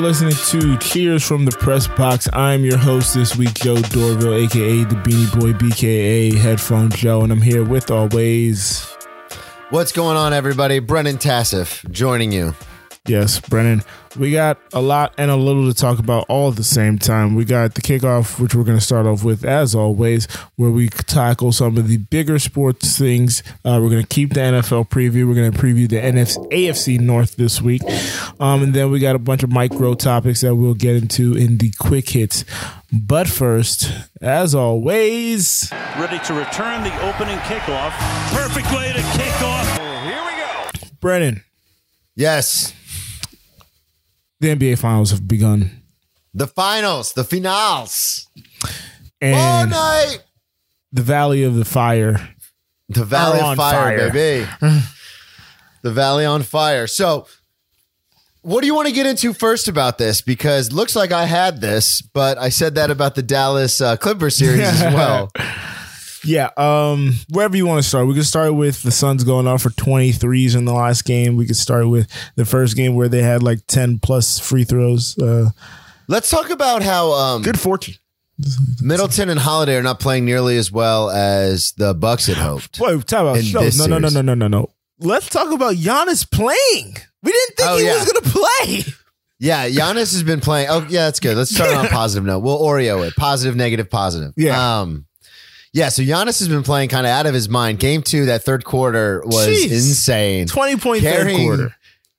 listening to Cheers from the Press Box. I'm your host this week, Joe Dorville, aka the Beanie Boy, BKA Headphone Joe, and I'm here with always. What's going on, everybody? Brennan Tassif joining you. Yes, Brennan. We got a lot and a little to talk about all at the same time. We got the kickoff, which we're going to start off with, as always, where we tackle some of the bigger sports things. Uh, we're going to keep the NFL preview. We're going to preview the NFC, AFC North this week. Um, and then we got a bunch of micro topics that we'll get into in the quick hits. But first, as always, ready to return the opening kickoff. Perfect way to kick off. Here we go. Brennan, Yes, the NBA Finals have begun. the finals, the finals. All And night. the Valley of the Fire. The Valley of Fire, fire. baby. the Valley on Fire. So, what do you want to get into first about this? Because looks like I had this, but I said that about the Dallas uh, Clipper series as well. Yeah, um, wherever you want to start. We could start with the Suns going off for 23s in the last game. We could start with the first game where they had like 10 plus free throws. Uh, Let's talk about how um, good fortune. Middleton and Holiday are not playing nearly as well as the Bucks had hoped. Wait, talk about In show. this No, no, no, no, no, no, no. Let's talk about Giannis playing. We didn't think Oh, he yeah. was going to play. Yeah, Giannis has been playing. Oh, yeah, that's good. Let's start on a positive note. We'll Oreo it. Positive, negative, positive. Yeah. Um, yeah, so Giannis has been playing kind of out of his mind. Game two, that third quarter was Jeez. insane. 20 point third Carrying- quarter.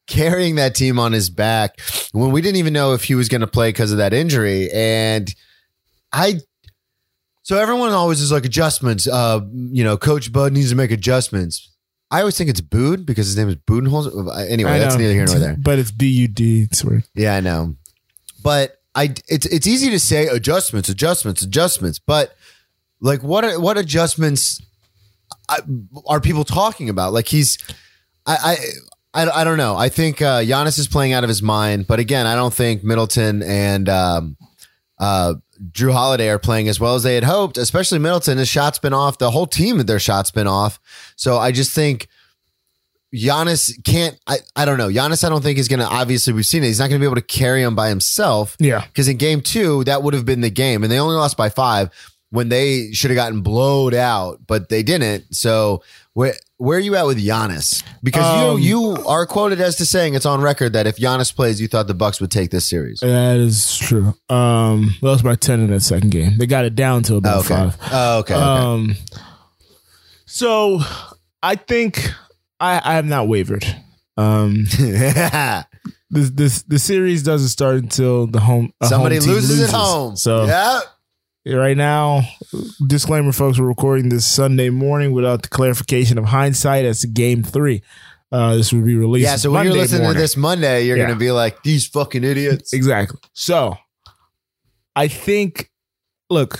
Carrying that team on his back when we didn't even know if he was going to play because of that injury. And I, so everyone always is like adjustments. Uh, you know, Coach Bud needs to make adjustments. I always think it's Bood because his name is Budenholzer. Anyway, I that's know. neither here nor there. But it's B U D. Yeah, I know. But I it's it's easy to say adjustments, adjustments, adjustments, but like what are- what adjustments are people talking about? Like he's I I I, I don't know. I think uh Giannis is playing out of his mind, but again, I don't think Middleton and um uh Jrue Holiday are playing as well as they had hoped, especially Middleton. His shot's been off. The whole team, their shot's been off. So I just think Giannis can't. I, I don't know. Giannis, I don't think is going to. Obviously, we've seen it. He's not going to be able to carry him by himself. Yeah. Because in game two, that would have been the game, and they only lost by five when they should have gotten blowed out, but they didn't. So where where are you at with Giannis? Because Um, you you are quoted as to saying it's on record that if Giannis plays, you thought the Bucks would take this series. That is true. Um, lost by 10 in that second game. They got it down to about okay. five. Oh, okay. okay. Um, so I think I, I have not wavered. Um, this this the series doesn't start until the home Somebody home team loses, at home. So yeah. Right now, disclaimer, folks, we're recording this Sunday morning without the clarification of hindsight as Game Three. Uh, this will be released. Yeah, so when you're listening morning. to this Monday, you're Yeah. going to be like, these fucking idiots. Exactly. So I think, look,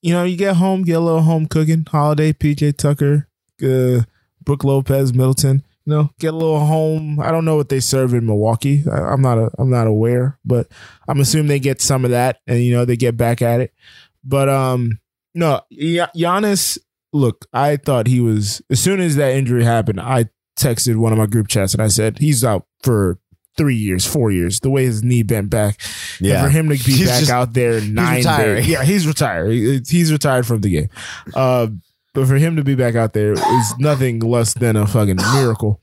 you know, you get home, get a little home cooking, holiday, PJ Tucker, uh, Brook Lopez, Middleton. You know, get a little home. I don't know what they serve in Milwaukee. I, I'm not a, I'm not aware, but I'm assuming they get some of that, and you know, they get back at it. But um, no, Gia- Giannis. Look, I thought he was as soon as that injury happened. I texted one of my group chats and I said he's out for three years, four years. The way his knee bent back, Yeah. and for him to be He's back just- out there nine days, yeah, he's retired. He's retired from the game. Uh, but for him to be back out there is nothing less than a fucking miracle.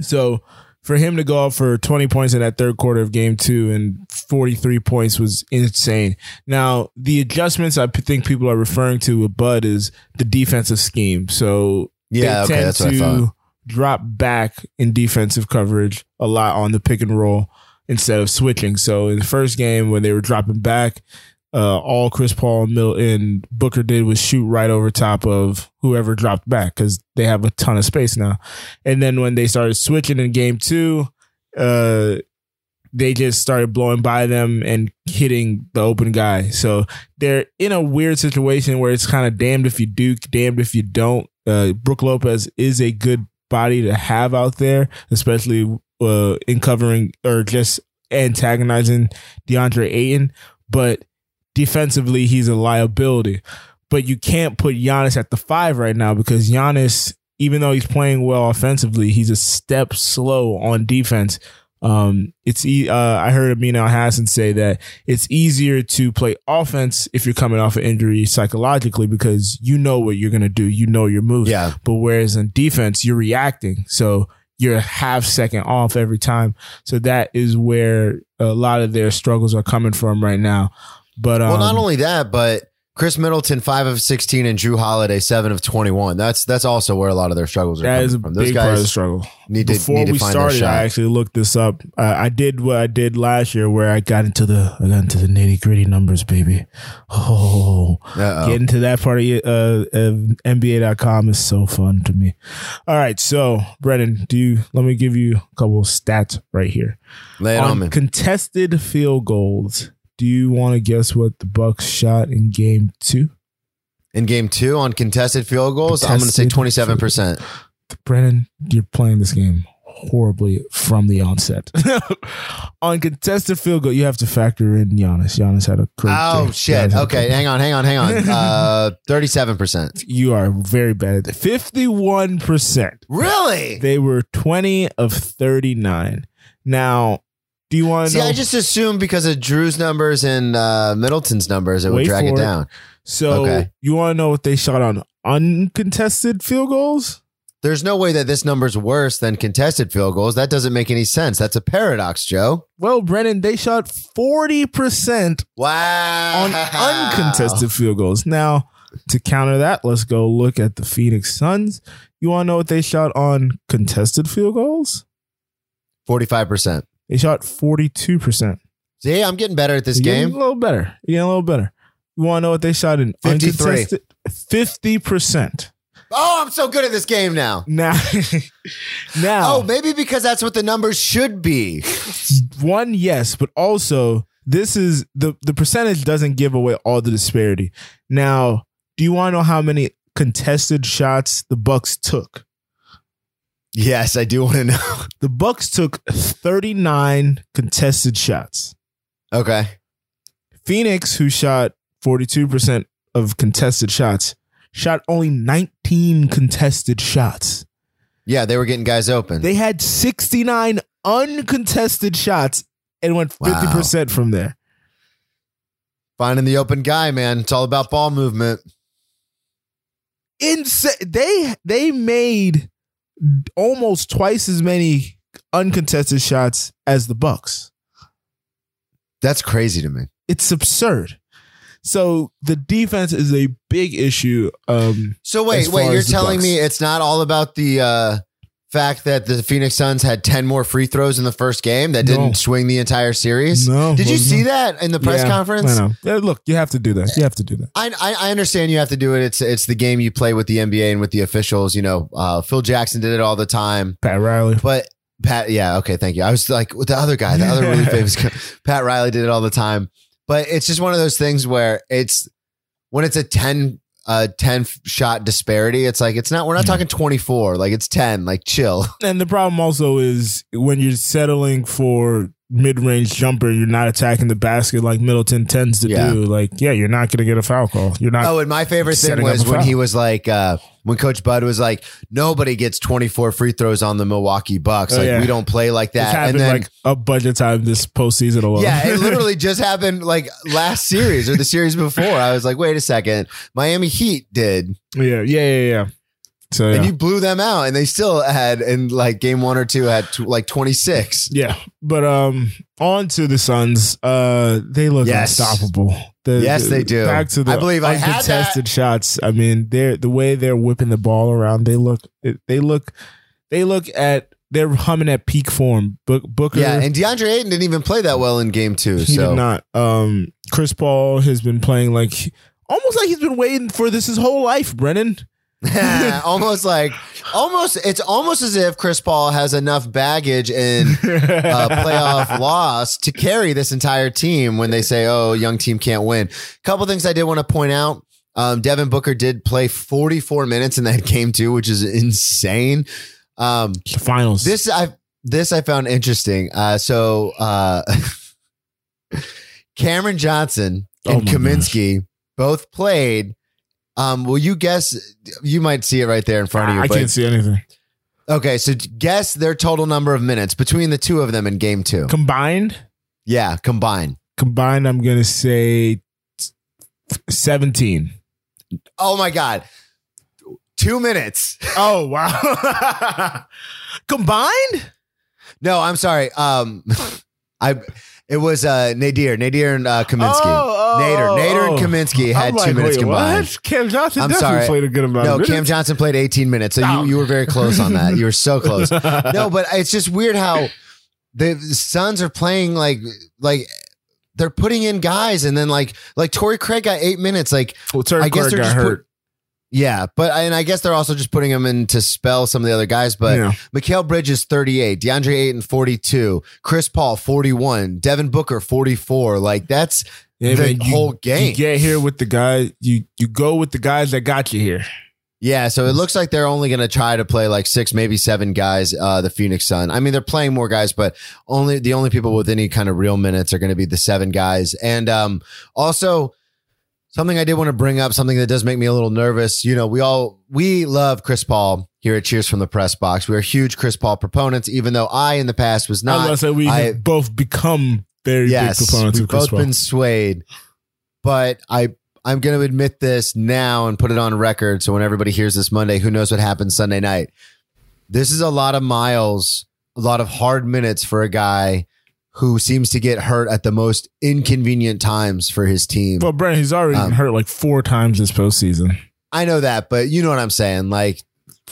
So for him to go out for 20 points in that third quarter of game two and 43 points was insane. Now, the adjustments I think people are referring to with Bud is the defensive scheme. So Yeah, okay, that's what I thought. drop back in defensive coverage a lot on the pick and roll instead of switching. So in the first game when they were dropping back, uh, all Chris Paul and, Mil- and Booker did was shoot right over top of whoever dropped back because they have a ton of space now. And then when they started switching in game two, uh, they just started blowing by them and hitting the open guy. So they're in a weird situation where it's kind of damned if you do, damned if you don't. Uh, Brook Lopez is a good body to have out there, especially uh, in covering or just antagonizing DeAndre Ayton. But defensively, he's a liability. But you can't put Giannis at the five right now because Giannis, even though he's playing well offensively, he's a step slow on defense. Um, it's e- uh, I heard Amin Elhassan say that it's easier to play offense if you're coming off an injury psychologically because you know what you're gonna do, you know your moves. Yeah. But whereas in defense, you're reacting, so you're a half second off every time. So that is where a lot of their struggles are coming from right now. But um, Well, not only that, but Khris Middleton five of sixteen and Jrue Holiday seven of twenty one. That's that's also where a lot of their struggles are that coming is a from. Those big part of the guys struggle. need to Before need we started. I actually looked this up. Uh, I did what I did last year, where I got into the I got into the nitty gritty numbers, baby. Oh, Uh-oh. getting to that part of uh, of NBA.com is so fun to me. All right, so Brennan, do you let me give you a couple of stats right here Lay it on, on me. contested field goals. Do you want to guess what the Bucks shot in Game Two? In game two on contested field goals, I'm going to say twenty seven percent. Brennan, you're playing this game horribly from the onset. on contested field goal, you have to factor in Giannis. Giannis had a great Oh game. shit! Giannis Okay, hang on, hang on, hang on. Uh, thirty seven percent. You are very bad at that. Fifty-one percent. Really? They were twenty of thirty-nine. Now, do you want to See, know? I just assumed because of Jrue's numbers and uh, Middleton's numbers, it would Wait drag it it. down. so okay. you want to know what they shot on uncontested field goals? There's no way that this number's worse than contested field goals. That doesn't make any sense. That's a paradox, Joe. Well, Brennan, they shot forty percent Wow. on uncontested field goals. Now, to counter that, let's go look at the Phoenix Suns. You want to know what they shot on contested field goals? Forty five percent. They shot 42%. See, I'm getting better at this You're game. a little better. You're getting a little better. You want to know what they shot in 53. 50%. Oh, I'm so good at this game now. Now, now Oh, maybe because that's what the numbers should be. one, yes, but also this is the the percentage doesn't give away all the disparity. Now, do you want to know how many contested shots the Bucks took? Yes, I do want to know. The Bucks took 39 contested shots. Okay. Phoenix, who shot 42% of contested shots, shot only 19 contested shots. Yeah, they were getting guys open. They had 69 uncontested shots and went 50% from there. Finding the open guy, man. It's all about ball movement. Insane. They they made almost twice as many uncontested shots as the Bucks. That's crazy to me. It's absurd. So the defense is a big issue. Um, So wait, wait, you're telling Bucks. me it's not all about the uh, fact that the Phoenix Suns had 10 more free throws in the first game that didn't No. swing the entire series? No, Did you see that in the press yeah, conference? I know. Look, you have to do that. You have to do that. I, I I understand you have to do it. It's it's the game you play with the NBA and with the officials. You know, uh, Phil Jackson did it all the time. Pat Riley. But Pat, yeah, okay, thank you. I was like with the other guy, the other really famous guy, Pat Riley did it all the time. But it's just one of those things where it's when it's a 10 uh 10 shot disparity, it's like it's not we're not talking 24, like it's 10, like chill. And the problem also is when you're settling for mid-range jumper, you're not attacking the basket like Middleton tends to Yeah. do. Like, yeah, you're not going to get a foul call. You're not. Oh, and my favorite thing was when foul. he was like, uh, when Coach Bud was like, nobody gets 24 free throws on the Milwaukee Bucks. Oh, like, yeah. we don't play like that. And happened then, like a bunch of time this postseason alone. yeah, it literally just happened like last series or the series before. I was like, wait a second. Miami Heat did. yeah, yeah, yeah, yeah. So yeah. And you blew them out, and they still had, in like game one or two, had tw- like 26. yeah, but um, on to the Suns. Uh, they look Yes. unstoppable. The- Yes, the- they do. Back to the I believe I had uncontested shots. I mean, they're the way they're whipping the ball around. They look. They look. They look at. They're humming at peak form. Book, Booker. Yeah, and DeAndre Ayton didn't even play that well in game two. he so did not. Um, Chris Paul has been playing like almost like he's been waiting for this his whole life. Brennan. almost like almost it's almost as if Chris Paul has enough baggage in a playoff loss to carry this entire team when they say, "Oh, young team can't win." A couple things I did want to point out. Um, Devin Booker did play 44 minutes in that game too, which is insane. Um, The finals. this I this I found interesting. Uh, so uh, Cameron Johnson and Oh Kaminsky both played. Um, will you guess? You might see it right there in front of you. I but- can't see anything. Okay, so guess their total number of minutes between the two of them in game two. Combined, Yeah, combined. combined, I'm gonna say seventeen. Oh my god, two minutes. Oh wow! combined? No, I'm sorry. Um, I it was uh Nader, Nader and uh, Kaminsky. Oh, oh, Nader, Nader and oh. Kaminsky had I'm two minutes wait, combined. What? Cam Johnson I'm definitely sorry. played a good amount. No. Cam Johnson played 18 minutes, so Oh. you, you were very close on that. You were so close. No, but it's just weird how the Suns are playing like like they're putting in guys, and then like like Torrey Craig got eight minutes. Like Well, I guess Craig they're got just hurt. put- yeah, but and I guess they're also just putting him in to spell some of the other guys. But Yeah. Mikal Bridges 38, DeAndre Ayton 42, Chris Paul 41, Devin Booker 44. Like that's Yeah, the man, you- whole game. You get here with the guy. You you go with the guys that got you here. Yeah, so it looks like they're only going to try to play like six, maybe seven guys. Uh, the Phoenix Sun. I mean, they're playing more guys, but only the only people with any kind of real minutes are going to be the seven guys. And um, also something I did want to bring up, something that does make me a little nervous. You know, we all we love Chris Paul here at Cheers from the Press Box. We are huge Chris Paul proponents, even though I in the past was not. I was say we I- have both become very yes, big proponents we've both Paul. been swayed, but I I'm going to admit this now and put it on record. So when everybody hears this Monday, who knows what happens Sunday night? This is a lot of miles, a lot of hard minutes for a guy who seems to get hurt at the most inconvenient times for his team. Well, Brent, he's already Um, been hurt like four times this postseason. I know that, but you know what I'm saying. Like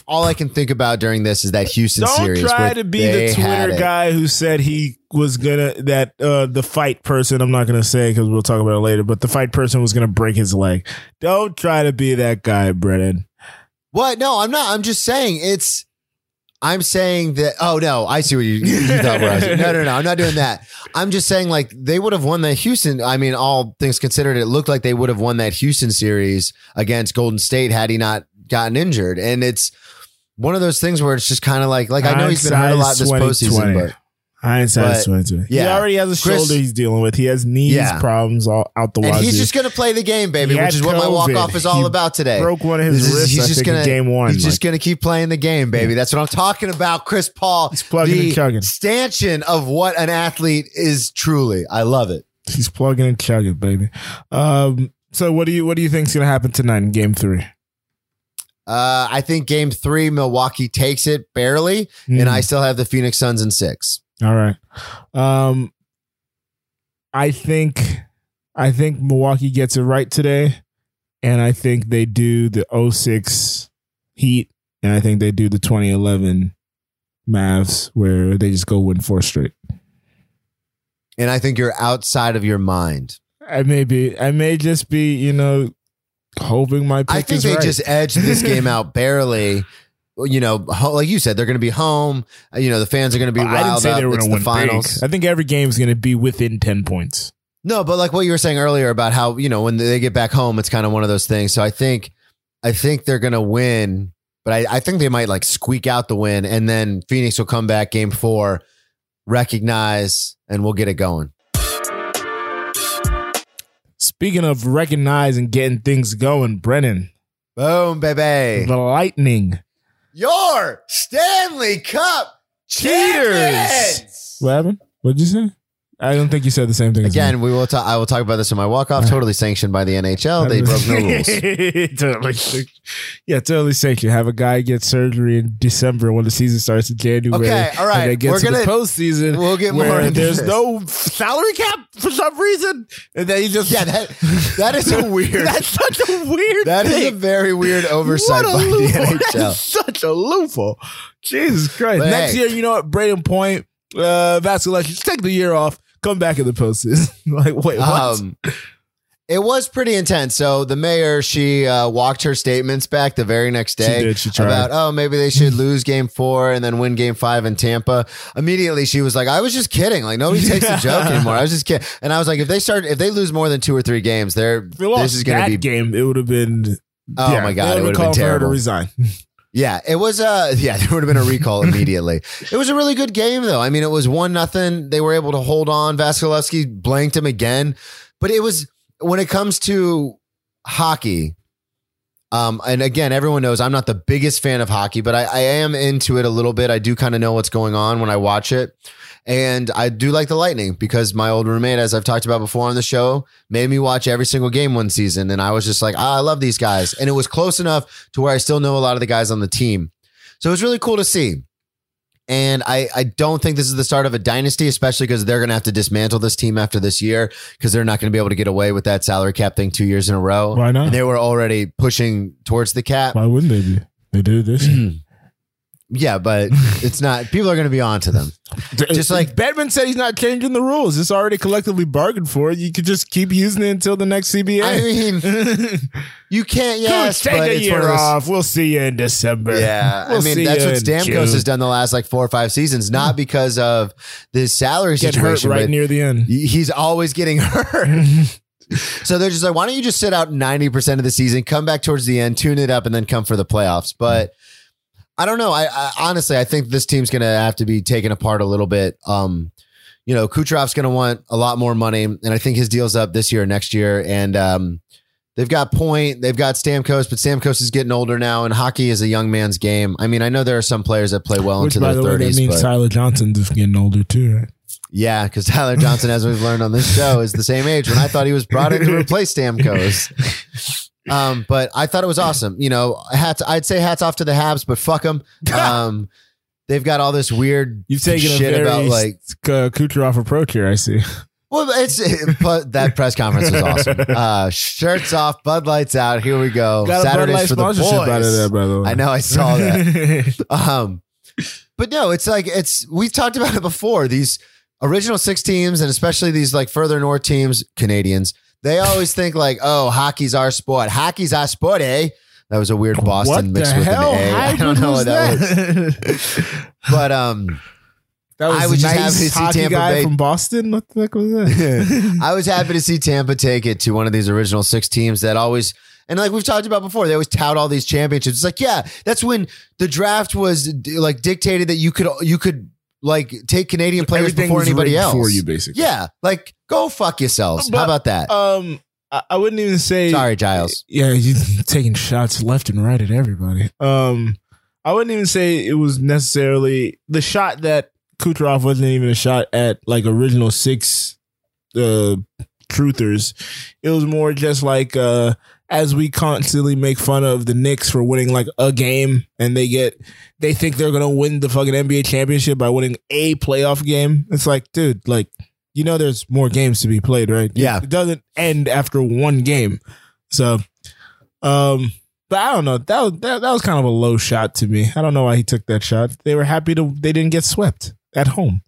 all I can think about during this is that Houston series. Don't series. try where to be the Twitter guy who said he was gonna that uh the fight person. I'm not gonna say because we'll talk about it later. But the fight person was gonna break his leg. Don't try to be that guy, Brennan. What? No, I'm not. I'm just saying it's. I'm saying that. Oh no, I see what you, you thought. Where I was. No, no, no. I'm not doing that. I'm just saying like they would have won that Houston. I mean, all things considered, it looked like they would have won that Houston series against Golden State had he not gotten injured. And it's one of those things where it's just kind of like like I know he's been hurt a lot this postseason, 2020. But Hindsight's but, 2020. He yeah. He already has a Chris- shoulder he's dealing with. He has knees Yeah. problems all out the and he's just gonna play the game, baby, He which is what my walk off is all He about today. broke one of his This is- he's I just think, gonna game one, He's just gonna keep playing the game, baby. That's what I'm talking about. Chris Paul, He's plugging the and chugging. stanchion of what an athlete is truly. I love it. He's plugging and chugging, baby. Um, so what do you what do you think's gonna happen tonight in game three? Uh, I think Game Three, Milwaukee takes it barely, Hmm. and I still have the Phoenix Suns in six. All right. Um I think I think Milwaukee gets it right today. And I think they do the 06 Heat. And I think they do the 2011 Mavs where they just go win four straight. And I think you're outside of your mind. I may be I may just be, you know, hoping my pick I think they right. just edged this game out barely. You know, ho- like you said, they're going to be home. Uh, You know, the fans are going to be I didn't say up. they were going to the win finals. big. I think every game is going to be within 10 points. No, but like what you were saying earlier about how you know when they get back home, it's kind of one of those things. So I think, I think they're gonna win, but I, I think they might like squeak out the win, and then Phoenix will come back game four, recognize, and we'll get it going. Speaking of recognizing getting things going, Brennan, Boom, baby! the Lightning Your Stanley Cup Cheaters. champions! What happened? What'd you say? I don't think you said the same thing. Again, we will. talk. I will talk about this in my walk off. Totally sanctioned by the NHL. They broke no rules. totally, yeah, totally sanctioned. Have a guy get surgery in December when the season starts in January. Okay, all right. And they get We're to gonna- the postseason. we'll get more into There's this. no salary cap for some reason, and then you just Yeah, that that is a weird. That's such a weird. That is a very weird oversight by the. NHL. That's such a loophole. Jesus Christ. But Next hey. year, you know what? Brayden Point, uh, Vasilevskiy, just take the year off. Come back in the postseason. like, wait, what? Um, It was pretty intense. So the mayor, she uh, walked her statements back the very next day did. She about, oh, maybe they should lose game four and then win game five in Tampa. Immediately, she was like, I was just kidding. Like nobody takes the joke anymore. I was just kidding. And I was like, if they start, if they lose more than two or three games, they're this is going to be. game. It would have been. Oh yeah, my god, it would have been called her to resign. Yeah, it was. Uh, yeah, there would have been a recall immediately. it was a really good game, though. I mean, it was one nothing. They were able to hold on. Vasilevskiy blanked him again, but it was when it comes to hockey. Um, and again, everyone knows I'm not the biggest fan of hockey, but I, I am into it a little bit. I do kind of know what's going on when I watch it. And I do like the Lightning because my old roommate, as I've talked about before on the show, made me watch every single game one season. And I was just like, ah, I love these guys. And it was close enough to where I still know a lot of the guys on the team. So it was really cool to see. And I, I don't think this is the start of a dynasty, especially because they're going to have to dismantle this team after this year because they're not going to be able to get away with that salary cap thing two years in a row. Why not? And they were already pushing towards the cap. Why wouldn't they be? They did this. Yeah, but it's not. People are going to be on to them. Just uh, like- Bettman said, he's not changing the rules. It's already collectively bargained for. You could just keep using it until the next CBA. I mean, you can't. Yes, take but a it's one year of those- off. We'll see you in December. Yeah, We'll I mean that's what Stamkos June. has done the last like four or five seasons, not mm-hmm. because of this salary Get hurt situation. right near the end. he's always getting hurt. Mm-hmm. so they're just like, why don't you just sit out ninety percent of the season, come back towards the end, tune it up, and then come for the playoffs? But I don't know. I, I honestly, I think this team's going to have to be taken apart a little bit. Um, you know, Kucherov's going to want a lot more money, and I think his deal's up this year, or next year, and um, they've got Point, they've got Stamkos, but Stamkos is getting older now, and hockey is a young man's game. I mean, I know there are some players that play well Which, into their the way, that means but Tyler Johnson's is getting older too, right? yeah, because Tyler Johnson, as we've learned on this show, is the same age when I thought he was brought in to replace Stamkos. Um, but I thought it was awesome. You know, hats. I'd say hats off to the Habs, but fuck them. Um, they've got all this weird You've taken a shit very about like. uh, Kucherov approach here. I see. Well, it's but that press conference was awesome. Uh, shirts off, Bud Lights out. Here we go. Got a Bud Saturdays Light for the sponsorship boys. out of that, by the way. I know. I saw that. Um, but no, it's like it's we've talked about it before. These original six teams, and especially these like further north teams, Canadians, they always think like, oh, hockey's our sport. Hockey's our sport, eh? That was a weird Boston what mixed with hell? an A. I don't know what that was. But um, that was I was just happy to see Tampa guy Bay- from Boston. What the heck was that? I was happy to see Tampa take it to one of these original six teams that always. And like we've talked about before, they always tout all these championships. It's like, yeah, that's when the draft was like dictated that you could you could like take Canadian players Everything before anybody else for you, basically. Yeah, like go fuck yourselves. But, How about that? Um, I, I wouldn't even say. Sorry, Giles. Yeah, you taking shots left and right at everybody. Um, I wouldn't even say it was necessarily the shot that Kucherov wasn't even a shot at like original six uh truthers. It was more just like uh as we constantly make fun of the Knicks for winning like a game and they get they think they're gonna win the fucking NBA championship by winning a playoff game. It's like, dude, like you know there's more games to be played, right? Yeah. It doesn't end after one game. So um but I don't know. That was that, that was kind of a low shot to me. I don't know why he took that shot. They were happy to they didn't get swept at home.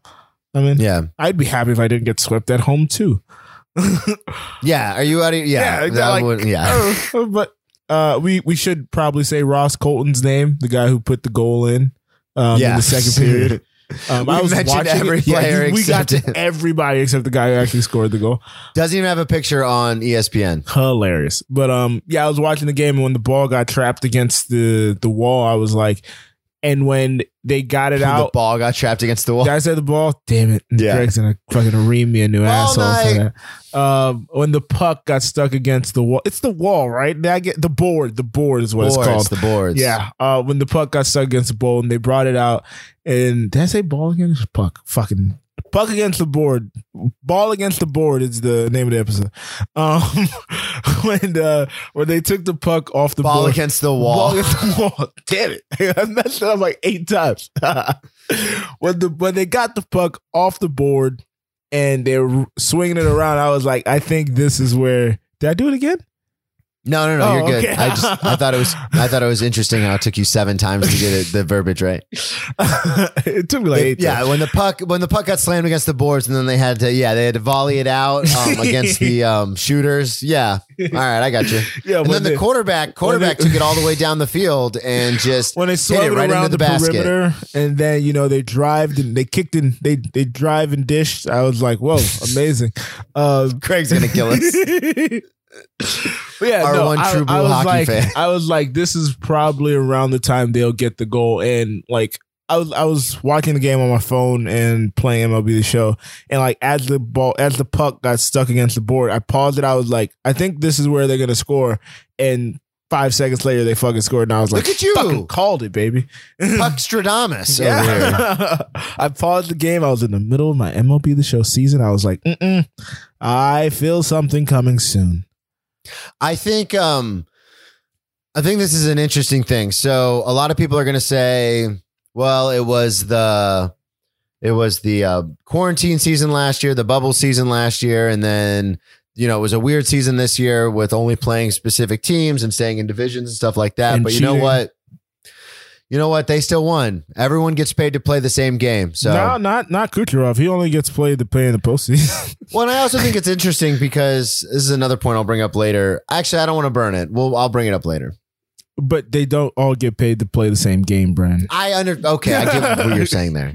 I mean, Yeah, I'd be happy if I didn't get swept at home too. Yeah. Are you out of yeah? Yeah, that like- would- yeah. But uh, we we should probably say Ross Colton's name, the guy who put the goal in um, Yeah. in the second period. Um, I was mentioned watching every it. Yeah, player we got to everybody except the guy who actually scored the goal. Doesn't even have a picture on ESPN. Hilarious. But um, yeah, I was watching the game and when the ball got trapped against the the wall, I was like, and when they got it out, The ball got trapped against the wall. Did I say the ball? Damn it. Yeah. Greg's gonna fucking ream me a new Ball asshole night. for that. Um, when the puck got stuck against the wall. It's the wall, right? Get the board. The board is what boards, it's called. the boards. Yeah. Uh, when the puck got stuck against the board and they brought it out, and did I say ball against puck? Fucking puck against the board. Ball against the board is the name of the episode. Um, when uh, when they took the puck off the ball board, against the Ball wall. against the wall. Damn it. I messed it up like eight times. when the when they got the puck off the board and they're swinging it around, I was like, I think this is where. Did I do it again? No, no, no, Oh, you're good. okay. I just I thought it was I thought it was interesting how it took you seven times to get it, the verbiage right. it took me like eight. yeah, times. when the puck when the puck got slammed against the boards, and then they had to yeah they had to volley it out um, against the um, shooters. Yeah, all right, I got you. Yeah, and then the quarterback quarterback they- took it all the way down the field and just when they swung it it right around into the, the, basket. perimeter, and then you know they drived and they kicked and they they drive and dished. I was like, whoa, amazing. Uh, Craig's gonna kill us. But yeah, Our no, one I, true blue I was hockey like, fan. I was like, this is probably around the time they'll get the goal, and like. I was I was watching the game on my phone and playing MLB the show, and like as the ball as the puck got stuck against the board, I paused it. I was like, I think this is where they're gonna score, and five seconds later they fucking scored, and I was like, Look at you. fucking called it, baby. Puckstradamus. Yeah. I paused the game. I was in the middle of my MLB the Show season. I was like, Mm-mm, I feel something coming soon. I think um I think this is an interesting thing. So a lot of people are going to say, well, it was the it was the uh, quarantine season last year, the bubble season last year, and then you know it was a weird season this year with only playing specific teams and staying in divisions and stuff like that. And but you know what? You know what? They still won. Everyone gets paid to play the same game. So no, not not Kucherov. He only gets played to play in the postseason. Well, and I also think it's interesting because this is another point I'll bring up later. Actually, I don't want to burn it. Well, I'll bring it up later. but they don't all get paid to play the same game, Brandon. I under okay, I get what you're saying there.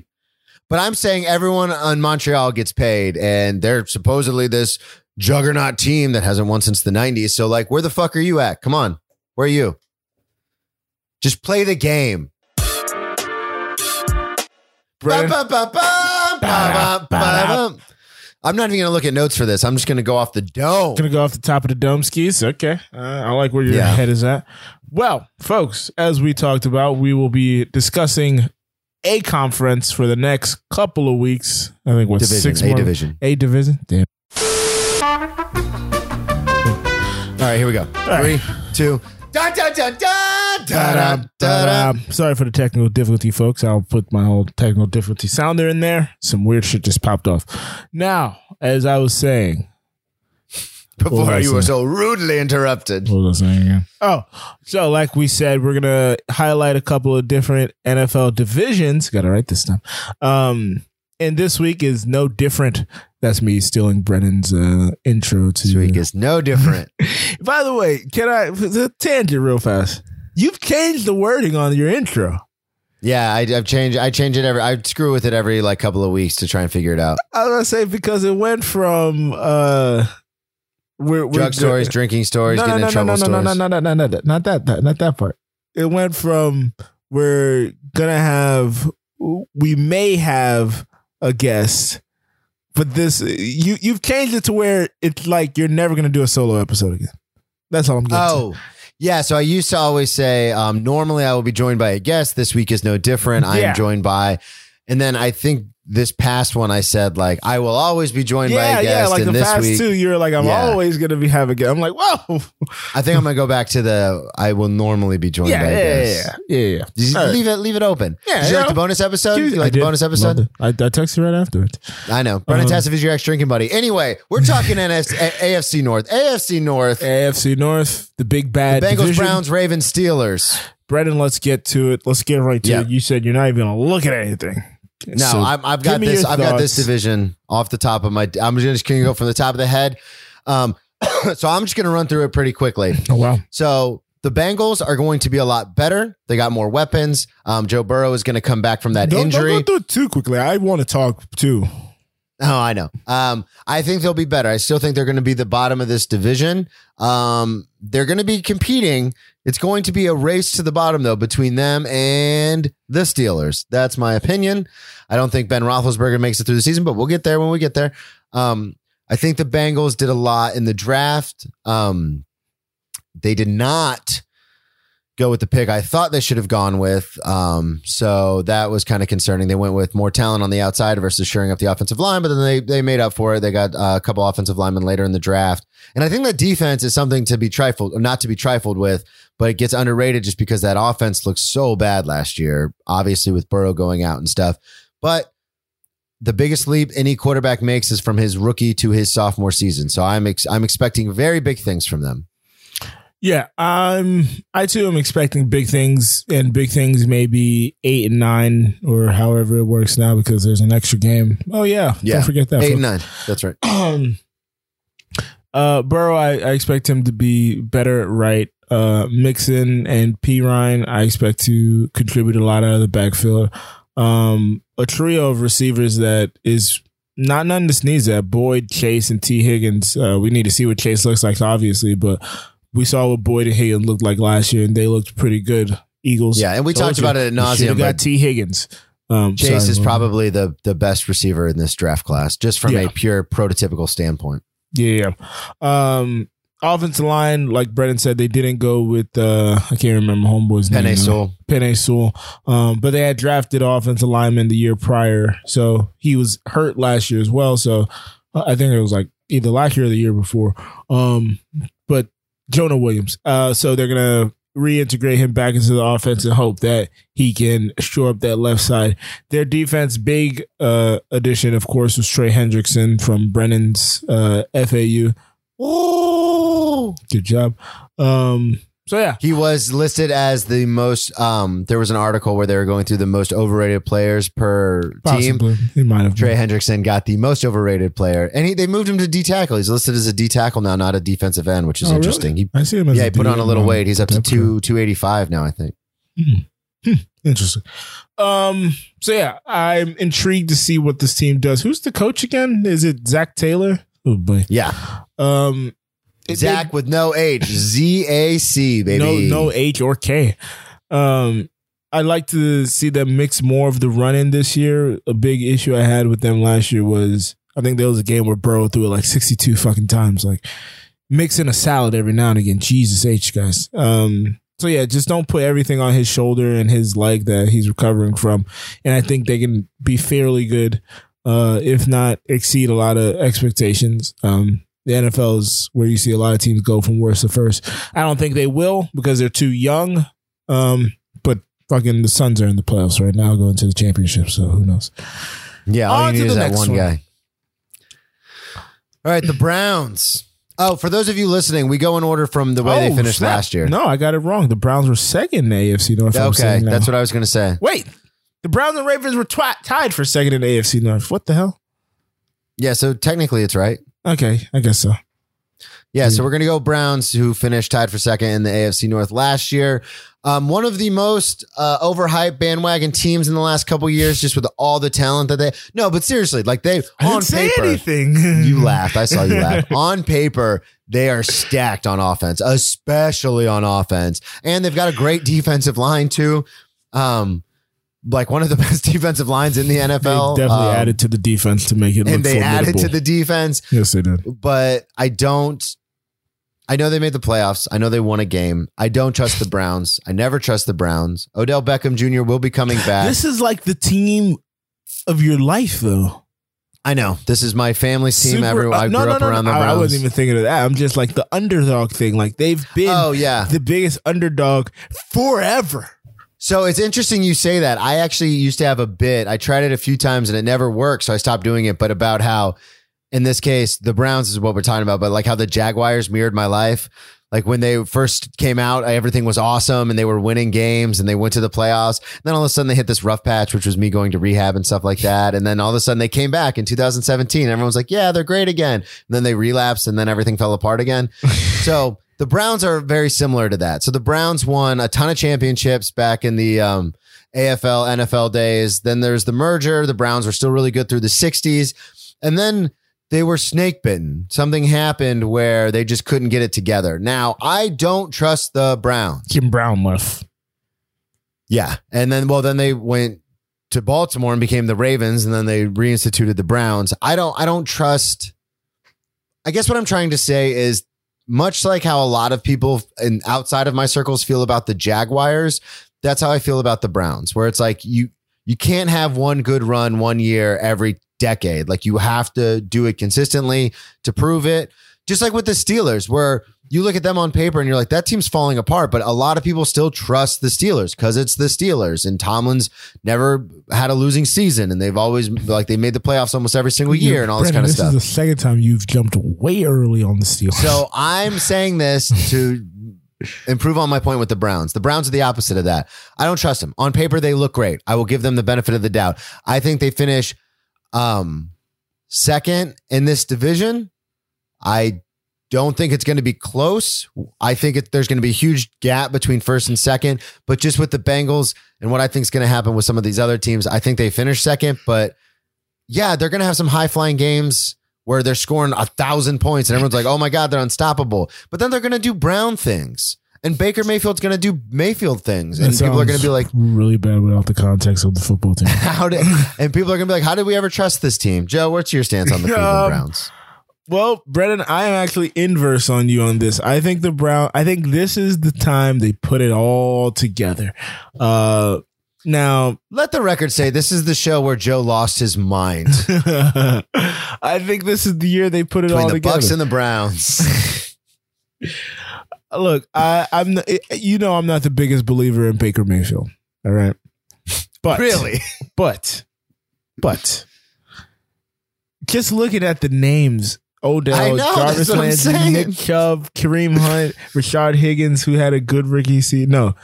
But I'm saying everyone on Montreal gets paid, and they're supposedly this juggernaut team that hasn't won since the 90s. So, like, where the fuck are you at? Come on. Where are you? Just play the game. I'm not even going to look at notes for this. I'm just going to go off the dome. gonna go off the top of the dome skis. Okay, uh, I like where your Yeah. head is at. Well, folks, as we talked about, we will be discussing a conference for the next couple of weeks. I think what Division, six A more- division. A division. Damn. All right, here we go. right. Three, two. Da, da, da, da, da, da, Ta-da, da, Sorry for the technical difficulty, folks. I'll put my whole technical difficulty sounder in there. Some weird shit just popped off. Now, as I was saying, Before was you were so rudely interrupted. What was I saying again? Oh, so like we said, we're gonna highlight a couple of different NFL divisions. Got to write this down. Um, and this week is no different. That's me stealing Brennan's uh, intro to. This week is no different. By the way, can I the tangent real fast? You've changed the wording on your intro. yeah, I, I've changed. I change it every. I screw with it every like couple of weeks to try and figure it out. I was gonna say because it went from uh, we're, we're Drug stories, drinking stories, no, getting no, in no, no, trouble no, no, stories. no, no, no, no, no, not that, that, not that part. It went from we're gonna have, we may have a guest, but this you you've changed it to where it's like you're never gonna do a solo episode again. That's all I'm getting. to. Yeah. So I used to always say, um, normally I will be joined by a guest. This week is no different. I Yeah. am joined by, and then I think this past one I said like I will always be joined by yeah, a yeah. guest. Like and the this past week, two, you're like, I'm Yeah. always gonna be having. A guest. I'm like, whoa. I think I'm gonna go back to the I will normally be joined Yeah, by yeah, a yeah, guest. yeah, yeah, yeah. Right. leave it, leave it open. Yeah, Did you yeah. like the bonus episode? Do you I like the did. bonus episode? I, I texted you right afterwards. I know. Brennan Uh-huh. Tessif is your ex drinking buddy. Anyway, we're talking NFC, AFC North. AFC North. AFC North, the big bad Bengals, division. Browns, Ravens, Steelers. Brendan, let's get to it. Let's get right to Yeah. it. You said you're not even gonna look at anything. No, So I'm, I've got this. I've got this division off the top of my. I'm just going to go from the top of the head. Um, so I'm just going to run through it pretty quickly. Oh wow. So the Bengals are going to be a lot better. They got more weapons. Um, Joe Burrow is going to come back from that Don't, injury. don't go through it too quickly. I want to talk too. Oh, I know. Um, I think they'll be better. I still think they're going to be the bottom of this division. Um, they're going to be competing. It's going to be a race to the bottom, though, between them and the Steelers. That's my opinion. I don't think Ben Roethlisberger makes it through the season, but we'll get there when we get there. Um, I think the Bengals did a lot in the draft. Um, they did not go with the pick I thought they should have gone with. Um, so that was kind of concerning. They went with more talent on the outside versus shoring up the offensive line, but then they they made up for it. They got uh, a couple offensive linemen later in the draft, and I think that defense is something to be trifled, not to be trifled with, but it gets underrated just because that offense looked so bad last year. Obviously, with Burrow going out and stuff, but. The biggest leap any quarterback makes is from his rookie to his sophomore season. So I'm ex- I'm expecting very big things from them. Yeah, um, I too am expecting big things, and big things maybe eight and nine, or however it works now because there's an extra game. Oh yeah, Yeah. don't forget that. Eight and nine. That's right. Um, uh, Burrow, I, I expect him to be better at right. Uh, Mixon and Perine, I expect to contribute a lot out of the backfield. Um, a trio of receivers that is not nothing to sneeze at. Boyd, Chase, and Tee Higgins. Uh, we need to see what Chase looks like, obviously, but we saw what Boyd and Higgins looked like last year, and they looked pretty good. Eagles. Yeah, and we talked you. about it should've nauseum, Got Tee Higgins. Um, Chase sorry, is probably the the best receiver in this draft class, just from Yeah. a pure prototypical standpoint. Yeah. Um offensive line, like Brennan said, they didn't go with uh I can't remember homeboy's Penei name. Sewell. Penei Sewell. Um, but they had drafted offensive lineman the year prior. So he was hurt last year as well. So uh, I think it was like either last year or the year before. Um, Jonah Williams. Uh, so they're gonna reintegrate him back into the offense and hope that he can shore up that left side. Their defense, big uh addition, of course, was Trey Hendrickson from Brennan's uh FAU. Oh, good job. Um, so yeah, He was listed as the most. Um, there was an article where they were going through the most overrated players per team. he might have. Trey Hendrickson got the most overrated player, and he, they moved him to D tackle. He's listed as a D tackle now, not a defensive end, which is Oh, really? interesting. He, I see him as yeah, a he put on a little weight. He's up to two two eighty five now, I think. Interesting. Um. So yeah, I'm intrigued to see what this team does. Who's the coach again? Is it Zac Taylor? Oh boy. Yeah, Um. It- Zach with no H, Z A C, baby. no no H or K. Um. I'd like to see them mix more of the run in this year. A big issue I had with them last year was I think there was a game where Burrow threw it like 62 fucking times. Like mixing a salad every now and again. Jesus H guys. Um so yeah, just don't put everything on his shoulder and his leg that he's recovering from. And I think they can be fairly good, uh, if not exceed a lot of expectations. Um the NFL is where you see a lot of teams go from worst to first. I don't think they will because they're too young. Um, but fucking the Suns are in the playoffs right now, going to the championship. So who knows? Yeah, all On you to need is the that next one, one. guy. All right, the Browns. Oh, for those of you listening, we go in order from the way they Oh, finished snap. last year. No, I got it wrong. The Browns were second in the AFC North. I'm okay, saying now. that's what I was going to say. Wait, the Browns and Ravens were twi- tied for second in the AFC North. What the hell? Yeah, so technically it's right. Okay, I guess so. Yeah, so we're going to go Browns, who finished tied for second in the AFC North last year. Um, one of the most uh, overhyped bandwagon teams in the last couple years, just with all the talent that they. No, but seriously, like they I on paper, anything. you laughed. I saw you laugh. on paper, they are stacked on offense, especially on offense, and they've got a great defensive line too. Um, like one of the best defensive lines in the NFL. They definitely Um, added to the defense to make it look and they added to the defense. Yes, they did. but I don't. I know they made the playoffs. I know they won a game. I don't trust the Browns. I never trust the Browns. Odell Beckham Jr. will be coming back. This is like the team of your life, though. I know this is my family's team. Super- I uh, grew no, no, up no, around no. the Browns. I wasn't even thinking of that. I'm just like the underdog thing. Like they've been oh yeah. the biggest underdog forever. So it's interesting you say that. I actually used to have a bit. I tried it a few times and it never worked, so I stopped doing it. But about how, in this case, the Browns is what we're talking about. But like how the Jaguars mirrored my life. Like when they first came out, everything was awesome and they were winning games and they went to the playoffs. And then all of a sudden they hit this rough patch, which was me going to rehab and stuff like that. And then all of a sudden they came back in 2017. Everyone was like, yeah, they're great again. And then they relapsed and then everything fell apart again. so the Browns are very similar to that. So the Browns won a ton of championships back in the um, AFL, NFL days. Then there's the merger. The Browns were still really good through the 60s. And then they were snake bitten. Something happened where they just couldn't get it together. Now, I don't trust the Browns. Jim Brown left. Yeah. And then, well, then they went to Baltimore and became the Ravens, and then they reinstituted the Browns. I don't, I don't trust. I guess what I'm trying to say is much like how a lot of people in outside of my circles feel about the Jaguars, that's how I feel about the Browns, where it's like you you can't have one good run one year every decade. Like you have to do it consistently to prove it. Just like with the Steelers, where you look at them on paper and you're like, that team's falling apart. But a lot of people still trust the Steelers because it's the Steelers. And Tomlin's never had a losing season. And they've always, like, they made the playoffs almost every single year and all this kind of this stuff. This is the second time you've jumped way early on the Steelers. So I'm saying this to improve on my point with the Browns. The Browns are the opposite of that. I don't trust them. On paper, they look great. I will give them the benefit of the doubt. I think they finish um, second in this division. I don't think it's going to be close. I think it, there's going to be a huge gap between first and second. But just with the Bengals and what I think is going to happen with some of these other teams, I think they finish second. But yeah, they're going to have some high flying games where they're scoring a thousand points and everyone's like, oh my God, they're unstoppable. But then they're going to do Brown things. And Baker Mayfield's going to do Mayfield things. And That people are going to be like, really bad without the context of the football team. how did, and people are going to be like, how did we ever trust this team? Joe, what's your stance on the Cleveland Um, Browns? Well, Brennan, I am actually inverse on you on this. I think the Brown. I think this is the time they put it all together. Uh, now, Let the record say this is the show where Joe lost his mind I think this is the year they put it between all the together. Bucks and the Browns. Look, I, I'm. n- You know, I'm not the biggest believer in Baker Mayfield. All right, but really? but, but, just looking at the names. Odell, know, Jarvis that's what I'm Landry. Nick Chubb, Kareem Hunt, Rashard Higgins, who had a good rookie season. No,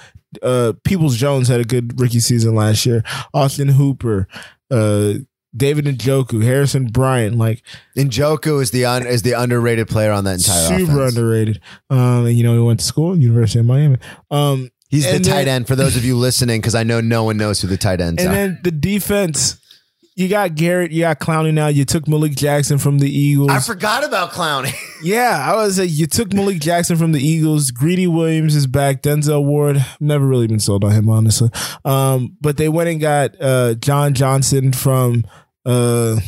uh, Peoples Jones had a good rookie season last year. Austin Hooper, uh, David Njoku, Harrison Bryant, like Njoku is the un, is the underrated player on that entire super offense. underrated. Um, and you know, he went to school, University of Miami. Um, He's the And tight then- end for those of you listening, because I know no one knows who the tight ends are. and are. then the defense, you got Garrett, you got Clowney now. You took Malik Jackson from the Eagles. I forgot about Clowney. yeah, I was like, you took Malik Jackson from the Eagles. Greedy Williams is back. Denzel Ward, never really been sold on him, honestly. Um, but they went and got uh, John Johnson from uh,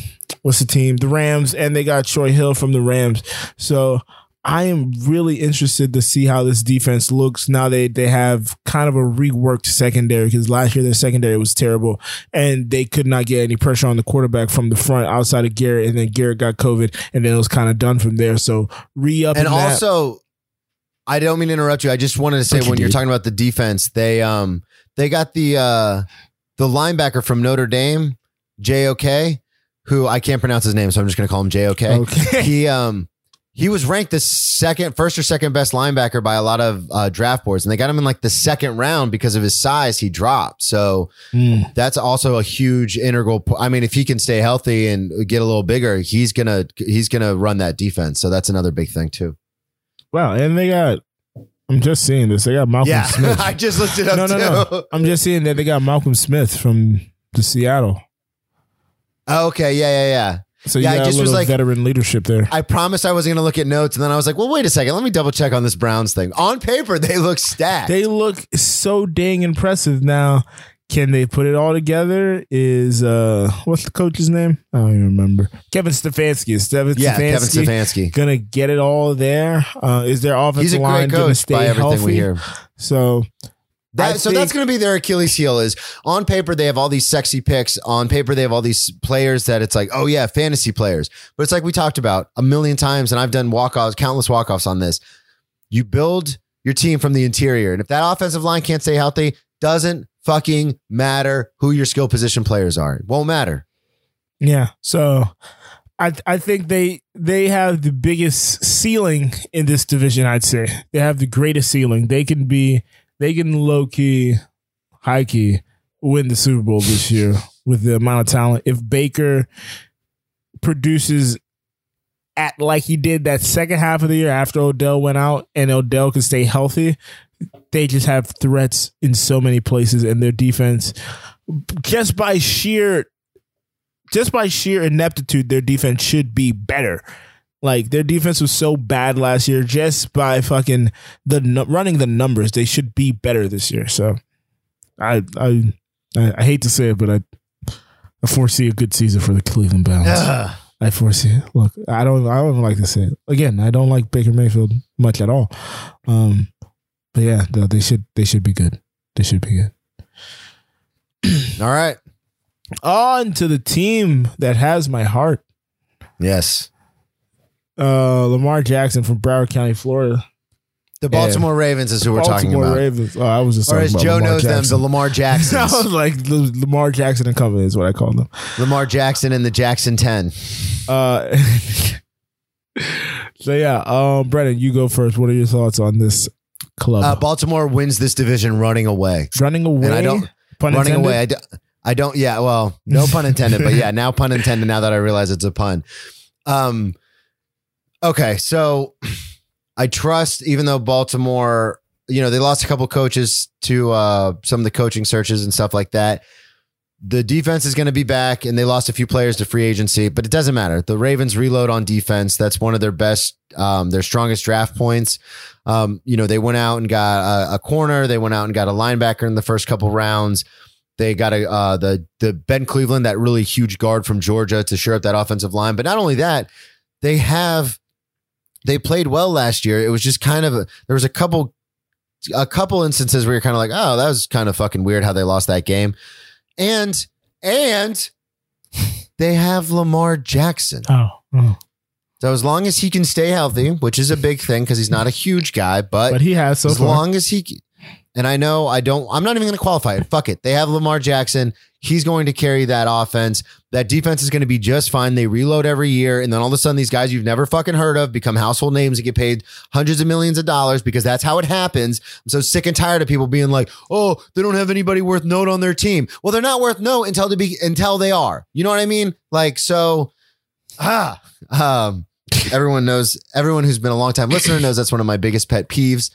what's the team? The Rams, and they got Troy Hill from the Rams. So I am really interested to see how this defense looks now. They they have kind of a reworked secondary because last year their secondary was terrible, and they could not get any pressure on the quarterback from the front outside of Garrett, and then Garrett got COVID, and then it was kind of done from there. So re up and also, I don't mean to interrupt you. I just wanted to say when you're talking about the defense, they um they got the uh the linebacker from Notre Dame, JOK, who I can't pronounce his name, so I'm just gonna call him JOK. Okay. He um he was ranked the second, first or second best linebacker by a lot of uh, draft boards, and they got him in like the second round because of his size. He dropped, so Mm. that's also a huge integral. I mean, if he can stay healthy and get a little bigger, he's gonna he's gonna run that defense. So that's another big thing too. wow, and they got. I'm just seeing this. They got Malcolm Smith. I just looked it up no, no, too. no. I'm just seeing that they got Malcolm Smith from the Seattle. Okay, yeah, yeah, yeah. So you Yeah, I just a was like- veteran leadership there. I promised I wasn't going to look at notes, and then I was like, "Well, wait a second. Let me double check on this Browns thing." On paper, they look stacked. They look so dang impressive. Now, can they put it all together? Is uh what's the coach's name? I don't even remember. Kevin Stefanski. Is Kevin yeah, Stefanski Kevin Stefanski. gonna get it all there? Uh, is their offensive He's a line gonna stay by everything healthy? we hear. So That, I so that's going to be their Achilles heel. Is on paper they have all these sexy picks. On paper they have all these players that it's like, oh yeah, fantasy players. But it's like we talked about a million times, and I've done walk offs, countless walk offs on this. You build your team from the interior, and if that offensive line can't stay healthy, doesn't fucking matter who your skill position players are. It won't matter. Yeah. So I I think they they have the biggest ceiling in this division, I'd say. They have the greatest ceiling. They can be they can low key, high key win the Super Bowl this year with the amount of talent. If Baker produces at like he did that second half of the year after Odell went out and Odell could stay healthy, they just have threats in so many places and their defense just by sheer just by sheer ineptitude, their defense should be better. Like their defense was so bad last year, just by fucking the running the numbers, they should be better this year. So, I I I, hate to say it, but I I foresee a good season for the Cleveland Browns. I foresee it. Look, I don't I don't like to say it again. I don't like Baker Mayfield much at all. Um, but yeah, they should they should be good. They should be good. All right. On to the team that has my heart. Yes. Uh, Lamar Jackson from Broward County, Florida. The Baltimore Ravens is who we're talking Baltimore about. Ravens. Oh, I was just Or talking as about Joe Lamar knows them, Jackson. the Lamar I Jacksons. was like Lamar Jackson and Company is what I call them. Lamar Jackson and the Jackson 10. Uh, so yeah, um, Brennan, you go first. What are your thoughts on this club. Uh, Baltimore wins this division running away. running away. And I don't pun running intended? away. I, do, I don't. Yeah. Well, no pun intended, but yeah, now pun intended. Now that I realize it's a pun. Um. Okay, so I trust, even though Baltimore, you know, they lost a couple coaches to uh, some of the coaching searches and stuff like that. The defense is going to be back, and they lost a few players to free agency, but it doesn't matter. The Ravens reload on defense. That's one of their best, um, their strongest draft points. Um, you know, they went out and got a, a corner. They went out and got a linebacker in the first couple rounds. They got a uh, the the Ben Cleveland, that really huge guard from Georgia, to shore up that offensive line. But not only that, they have they played well last year. It was just kind of a, there was a couple a couple instances where you're kind of like, oh, that was kind of fucking weird how they lost that game, and and they have Lamar Jackson. Oh, oh. So as long as he can stay healthy, which is a big thing because he's not a huge guy, but, but he has so as far. long as he and I know I don't I'm not even going to qualify it. Fuck it. They have Lamar Jackson. He's going to carry that offense. That defense is going to be just fine. They reload every year and then all of a sudden these guys you've never fucking heard of become household names and get paid hundreds of millions of dollars because that's how it happens. I'm so sick and tired of people being like, "Oh, they don't have anybody worth note on their team." Well, they're not worth note until they be until they are. You know what I mean? Like so ah um everyone knows everyone who's been a long time listener knows that's one of my biggest pet peeves.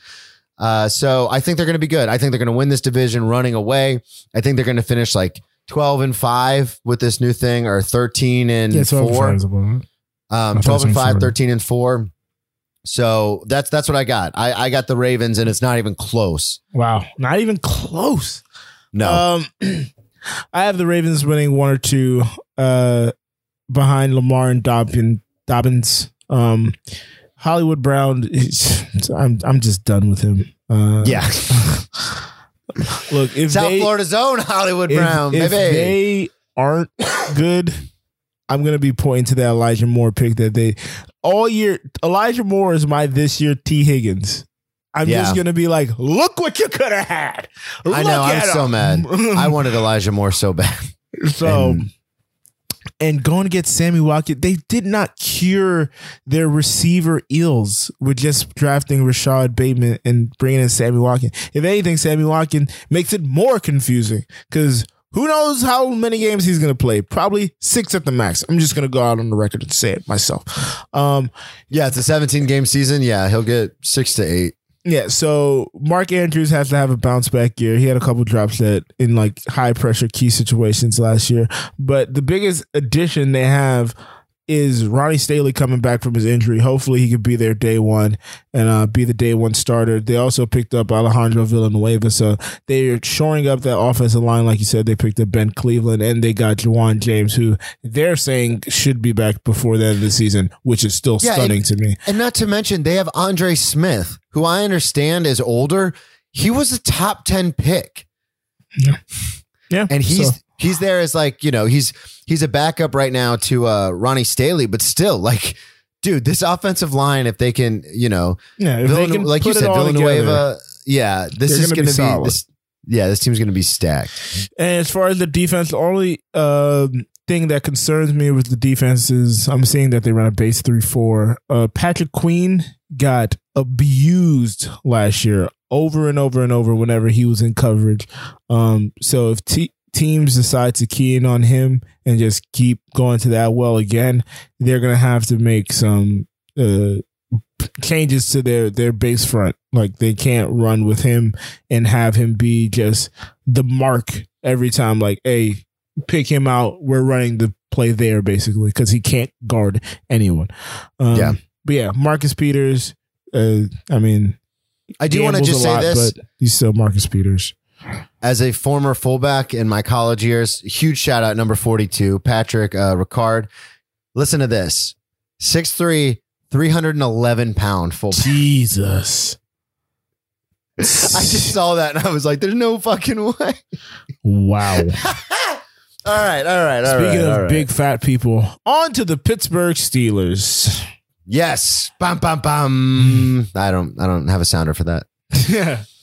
Uh, so I think they're going to be good. I think they're going to win this division running away. I think they're going to finish like 12 and 5 with this new thing or 13 and Yeah, 4. I'm about it. Um, 12 and it 5, four. 13 and 4. So that's that's what I got. I, I got the Ravens and it's not even close. Wow, not even close. No. Um, I have the Ravens winning one or two uh, behind Lamar and Dobbin, Dobbins. Um, Hollywood Brown, is- I'm I'm just done with him. Uh, yeah. Look, if South they, Florida's own Hollywood if, Brown, if baby. they aren't good, I'm gonna be pointing to that Elijah Moore pick that they all year. Elijah Moore is my this year Tee Higgins. I'm Yeah. just gonna be like, look what you could have had. I know, Look I'm at so mad. I wanted Elijah Moore so bad. So And- and, going to get Sammy Watkins, they did not cure their receiver ills with just drafting Rashod Bateman and bringing in Sammy Watkins. If anything, Sammy Watkins makes it more confusing because who knows how many games he's going to play? Probably six at the max. I'm just going to go out on the record and say it myself. Um, Yeah, it's a 17 game season. Yeah, he'll get six to eight. Yeah, so Mark Andrews has to have a bounce back year. He had a couple drops that in like high pressure key situations last year. But the biggest addition they have is Ronnie Stanley coming back from his injury. Hopefully he could be there day one and uh, be the day one starter. They also picked up Alejandro Villanueva. So they're shoring up that offensive line. Like you said, they picked up Ben Cleveland and they got Ja'Wuan James, who they're saying should be back before the end of the season, which is still Yeah, stunning and- to me. And not to mention, they have Andre Smith, who I understand is older. He was a top 10 pick. Yeah. Yeah. And he's so- he's there as like, you know, he's he's a backup right now to uh Ronnie Stanley, but still, like, dude, this offensive line, if they can, you know, yeah, if they Villan- can like you said, all together. Villanueva, yeah, this is gonna be gonna be, solid. this yeah, this team's gonna be stacked. And as far as the defense, the only um, thing that concerns me with the defense is I'm seeing that they run a base three four. Uh, Patrick Queen got abused last year over and over and over whenever he was in coverage. Um, so if te- teams decide to key in on him and just keep going to that well again, they're gonna have to make some uh, changes to their their base front. Like they can't run with him and have him be just the mark every time. Like, hey, pick him out. We're running the play there basically because he can't guard anyone. Um, Yeah. but yeah, Marcus Peters. Uh, I mean, I do want to just say this. but he's still Marcus Peters. As a former fullback in my college years, huge shout out number 42, Patrick uh, Ricard. Listen to this 6'3, 311 pound fullback. Jesus. I just saw that and I was like, there's no fucking way. Wow. all right, all right, all Speaking right, of right. big fat people, on to the Pittsburgh Steelers. Yes. Bam, bam, bam. I don't, I don't have a sounder for that. yeah.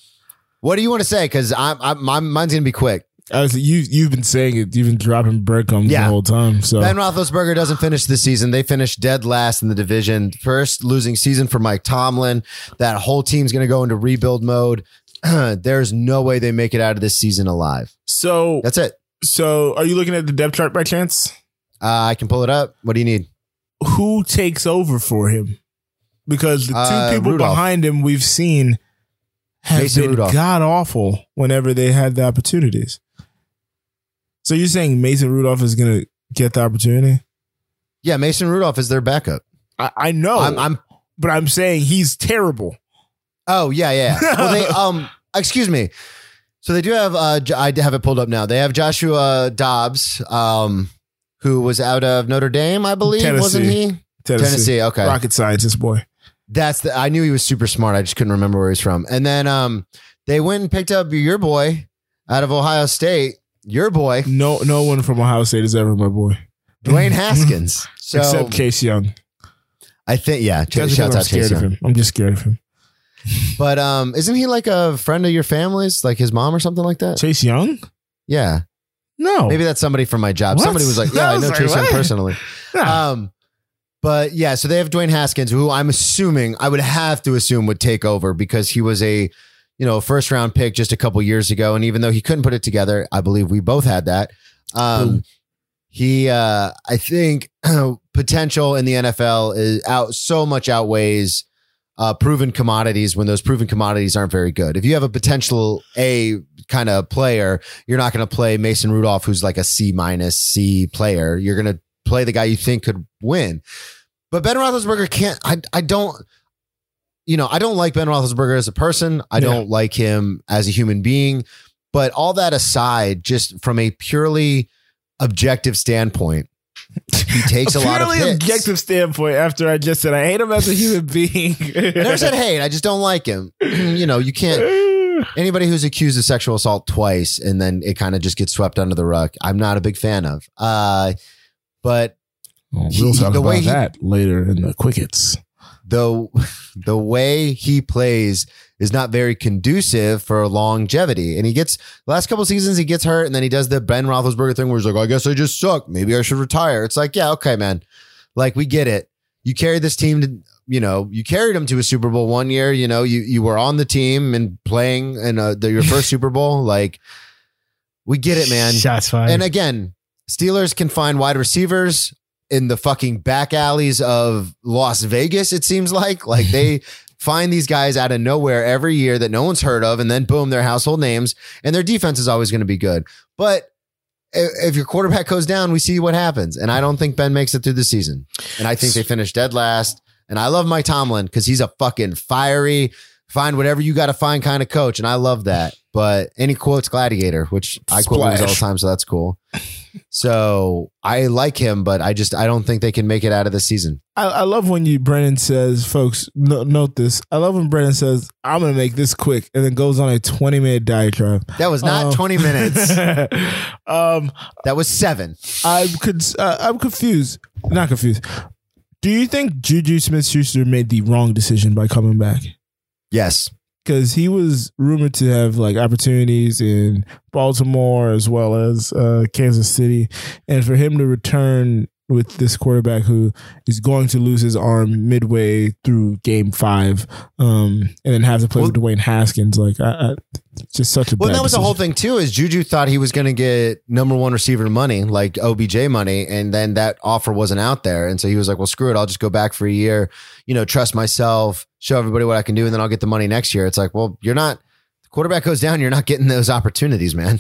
What do you want to say? Because I'm, I'm, my, mine's gonna be quick. You you've been saying it, you've been dropping breadcrumbs Yeah. the whole time. So Ben Roethlisberger doesn't finish this season. They finished dead last in the division. First losing season for Mike Tomlin. That whole team's going to go into rebuild mode. There's no way they make it out of this season alive. so That's it. so are you looking at the depth chart by chance? Uh, I can pull it up. What do you need? Who takes over for him? Because the two Uh, people Rudolph. behind him we've seen have Mason been Rudolph. god awful whenever they had the opportunities. So you're saying Mason Rudolph is going to get the opportunity? Yeah, Mason Rudolph is their backup. I, I know, I'm, I'm. but I'm saying he's terrible. Oh yeah, yeah. Well, they um. Excuse me. So they do have. Uh, I have it pulled up now. They have Joshua Dobbs, um, who was out of Notre Dame, I believe, Tennessee. wasn't he? Tennessee, Tennessee. Okay. rocket scientist boy. That's the. I knew he was super smart. I just couldn't remember where he's from. And then um, they went and picked up your boy out of Ohio State. Your boy, No, no one from Ohio State is ever my boy, Dwayne Haskins. So except Chase Young. I think yeah. Ch- That's shouts I'm out scared Chase of Young. him. I'm just scared of him. But um, isn't he like a friend of your family's, like his mom or something like that? Chase Young? Yeah, No, maybe that's somebody from my job. What? Somebody was like, "Yeah, I was know like, Chase Young what? personally." Um, but yeah, so they have Dwayne Haskins, who I'm assuming I would have to assume would take over because he was a you know first round pick just a couple years ago, and even though he couldn't put it together, I believe we both had that. Um, he, uh, I think, potential in the NFL is out so much outweighs uh, proven commodities when those proven commodities aren't very good. If you have a potential A kind of player, you're not going to play Mason Rudolph, who's like a C minus C player. You're going to play the guy you think could win. But Ben Roethlisberger can't. I I don't. You know, I don't like Ben Roethlisberger as a person. I Yeah. don't like him as a human being. But all that aside, just from a purely objective standpoint, he takes a, lot of purely objective standpoint. After I just said I hate him as a human being, I never said hate. I just don't like him. you know, you can't. Anybody who's accused of sexual assault twice and then it kind of just gets swept under the rug, I'm not a big fan of. Uh, but Well, we'll talk the way about he- that later in the quickets. the the way he plays is not very conducive for longevity. And he gets the last couple seasons he gets hurt, and then he does the Ben Roethlisberger thing where he's like, "I guess I just suck. Maybe I should retire." It's like, yeah, okay, man. Like we get it. You carried this team to, you know, you carried them to a Super Bowl one year. You know, you you were on the team and playing in uh the, your first Super Bowl. Like we get it, man. Shots fired. And again, Steelers can find wide receivers in the fucking back alleys of Las Vegas, it seems like. Like they find these guys out of nowhere every year that no one's heard of, and then boom, they're household names, and their defense is always going to be good. But if, if your quarterback goes down, we see what happens. And I don't think Ben makes it through the season. And I think they finish dead last. And I love Mike Tomlin because he's a fucking fiery, find whatever you got to find kind of coach. And I love that. But any quotes gladiator, which I quote all the time, so that's cool. So I like him, but I just I don't think they can make it out of the season. I, I love when you Brennan says, folks, no, note this. I love when Brennan says, "I'm going to make this quick," and then goes on a 20 minute diatribe. That was not Um, 20 minutes. um, That was seven. I'm cons- uh, I'm confused. Not confused. Do you think Juju Smith Schuster made the wrong decision by coming back? Yes. Because he was rumored to have like opportunities in Baltimore as well as uh, Kansas City, and for him to return with this quarterback who is going to lose his arm midway through Game Five, um, and then have to play Well- with Dwayne Haskins, like I, I, just such a Well, that was the whole thing too. Is Juju thought he was going to get number one receiver money, like OBJ money, and then that offer wasn't out there, and so he was like, "Well, screw it, I'll just go back for a year, you know, trust myself, show everybody what I can do, and then I'll get the money next year." It's like, well, you're not. Quarterback goes down, you're not getting those opportunities, man.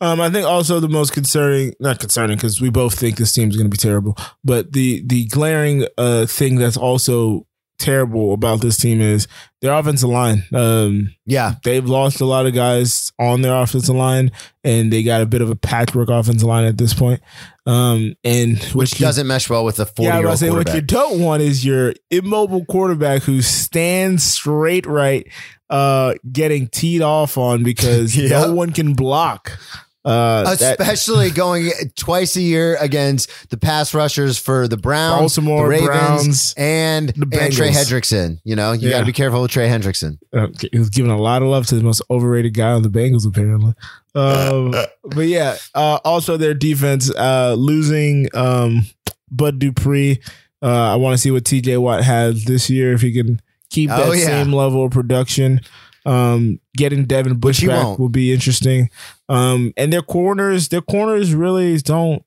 Um, I think also the most concerning, not concerning, because we both think this team's going to be terrible. But the the glaring uh thing that's also terrible about this team is their offensive line. Um, Yeah, they've lost a lot of guys on their offensive line, and they got a bit of a patchwork offensive line at this point. Um, and which doesn't mesh well with the forty yeah, I was about what you don't want is your immobile quarterback who stands straight right, uh, getting teed off on because no one can block. Uh, that- Especially going twice a year against the pass rushers for the Browns, Baltimore the Ravens, Browns, and, the and Trey Hendrickson. You know, you got to be careful with Trey Hendrickson. uh, he was giving a lot of love to the most overrated guy on the Bengals, apparently. Um, but yeah, uh, also their defense uh, losing um, Bud Dupree. Uh, I want to see what TJ Watt has this year if he can keep that Oh, yeah. same level of production. Um, getting Devin Bush back won't. will be interesting. Um, and their corners, their corners really don't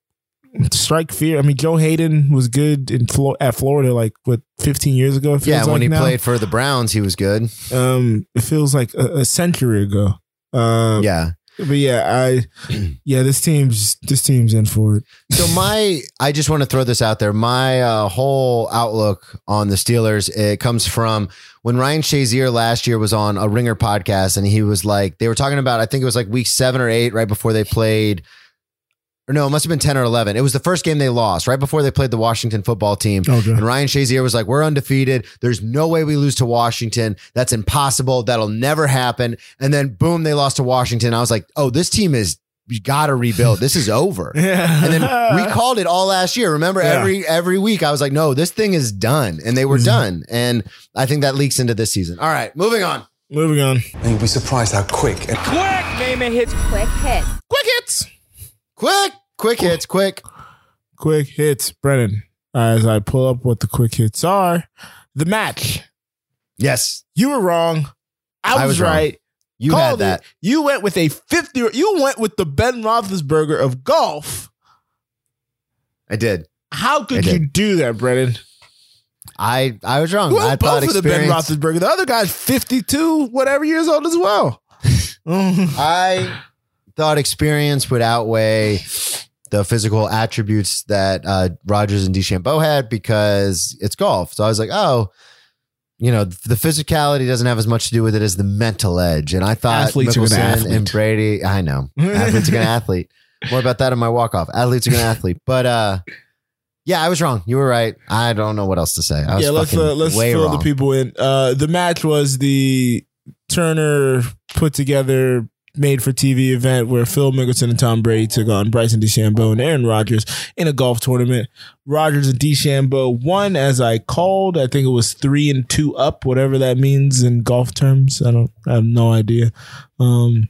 strike fear. I mean, Joe Haden was good in Flo- at Florida like what 15 years ago. Yeah, when like he now. played for the Browns, he was good. Um, it feels like a, a century ago. Um, Yeah. but yeah, I yeah, this team's this team's in for it. So my, I just want to throw this out there. My uh, whole outlook on the Steelers it comes from when Ryan Shazier last year was on a Ringer podcast, and he was like, they were talking about, I think it was like week seven or eight, right before they played. Or no, it must have been ten or eleven. It was the first game they lost, right before they played the Washington football team. Oh, okay. And Ryan Shazier was like, "We're undefeated. There's no way we lose to Washington. That's impossible. That'll never happen." And then boom, they lost to Washington. I was like, "Oh, this team is you got to rebuild. This is over." Yeah. And then we called it all last year. Remember, Yeah. every every week I was like, "No, this thing is done," and they were mm-hmm. done. And I think that leaks into this season. All right, moving on. Moving on. And you'll be surprised how quick and quick Naaman hits Quick hit. Quick hits. Quick, quick hits, quick. Quick hits, Brennan. As I pull up what the quick hits are, the match. Yes, You were wrong. I was, I was wrong. right. You Called had that. it. You went with a 50. You went with the Ben Roethlisberger of golf. I did. How could you do that, Brennan? I I was wrong. You I went both for the Ben. Roethlisberger. The other guy's 52, whatever years old as well. I thought experience would outweigh the physical attributes that uh, Rodgers and DeChambeau had because it's golf. So I was like, oh, you know, the physicality doesn't have as much to do with it as the mental edge. And I thought Athletes are gonna Mickelson athlete. and Brady, I know, athletes are to athlete. More about that in my walk off. Athletes are to athlete. But uh, yeah, I was wrong. You were right. I don't know what else to say. I was yeah, let's uh, let's fill wrong. the people in. Uh, the match was the Turner put together made for TV event where Phil Mickelson and Tom Brady took on Bryson DeChambeau and Aaron Rodgers in a golf tournament. Rodgers and DeChambeau won as I called. I think it was three and two up, whatever that means in golf terms. I don't. I have no idea. Um,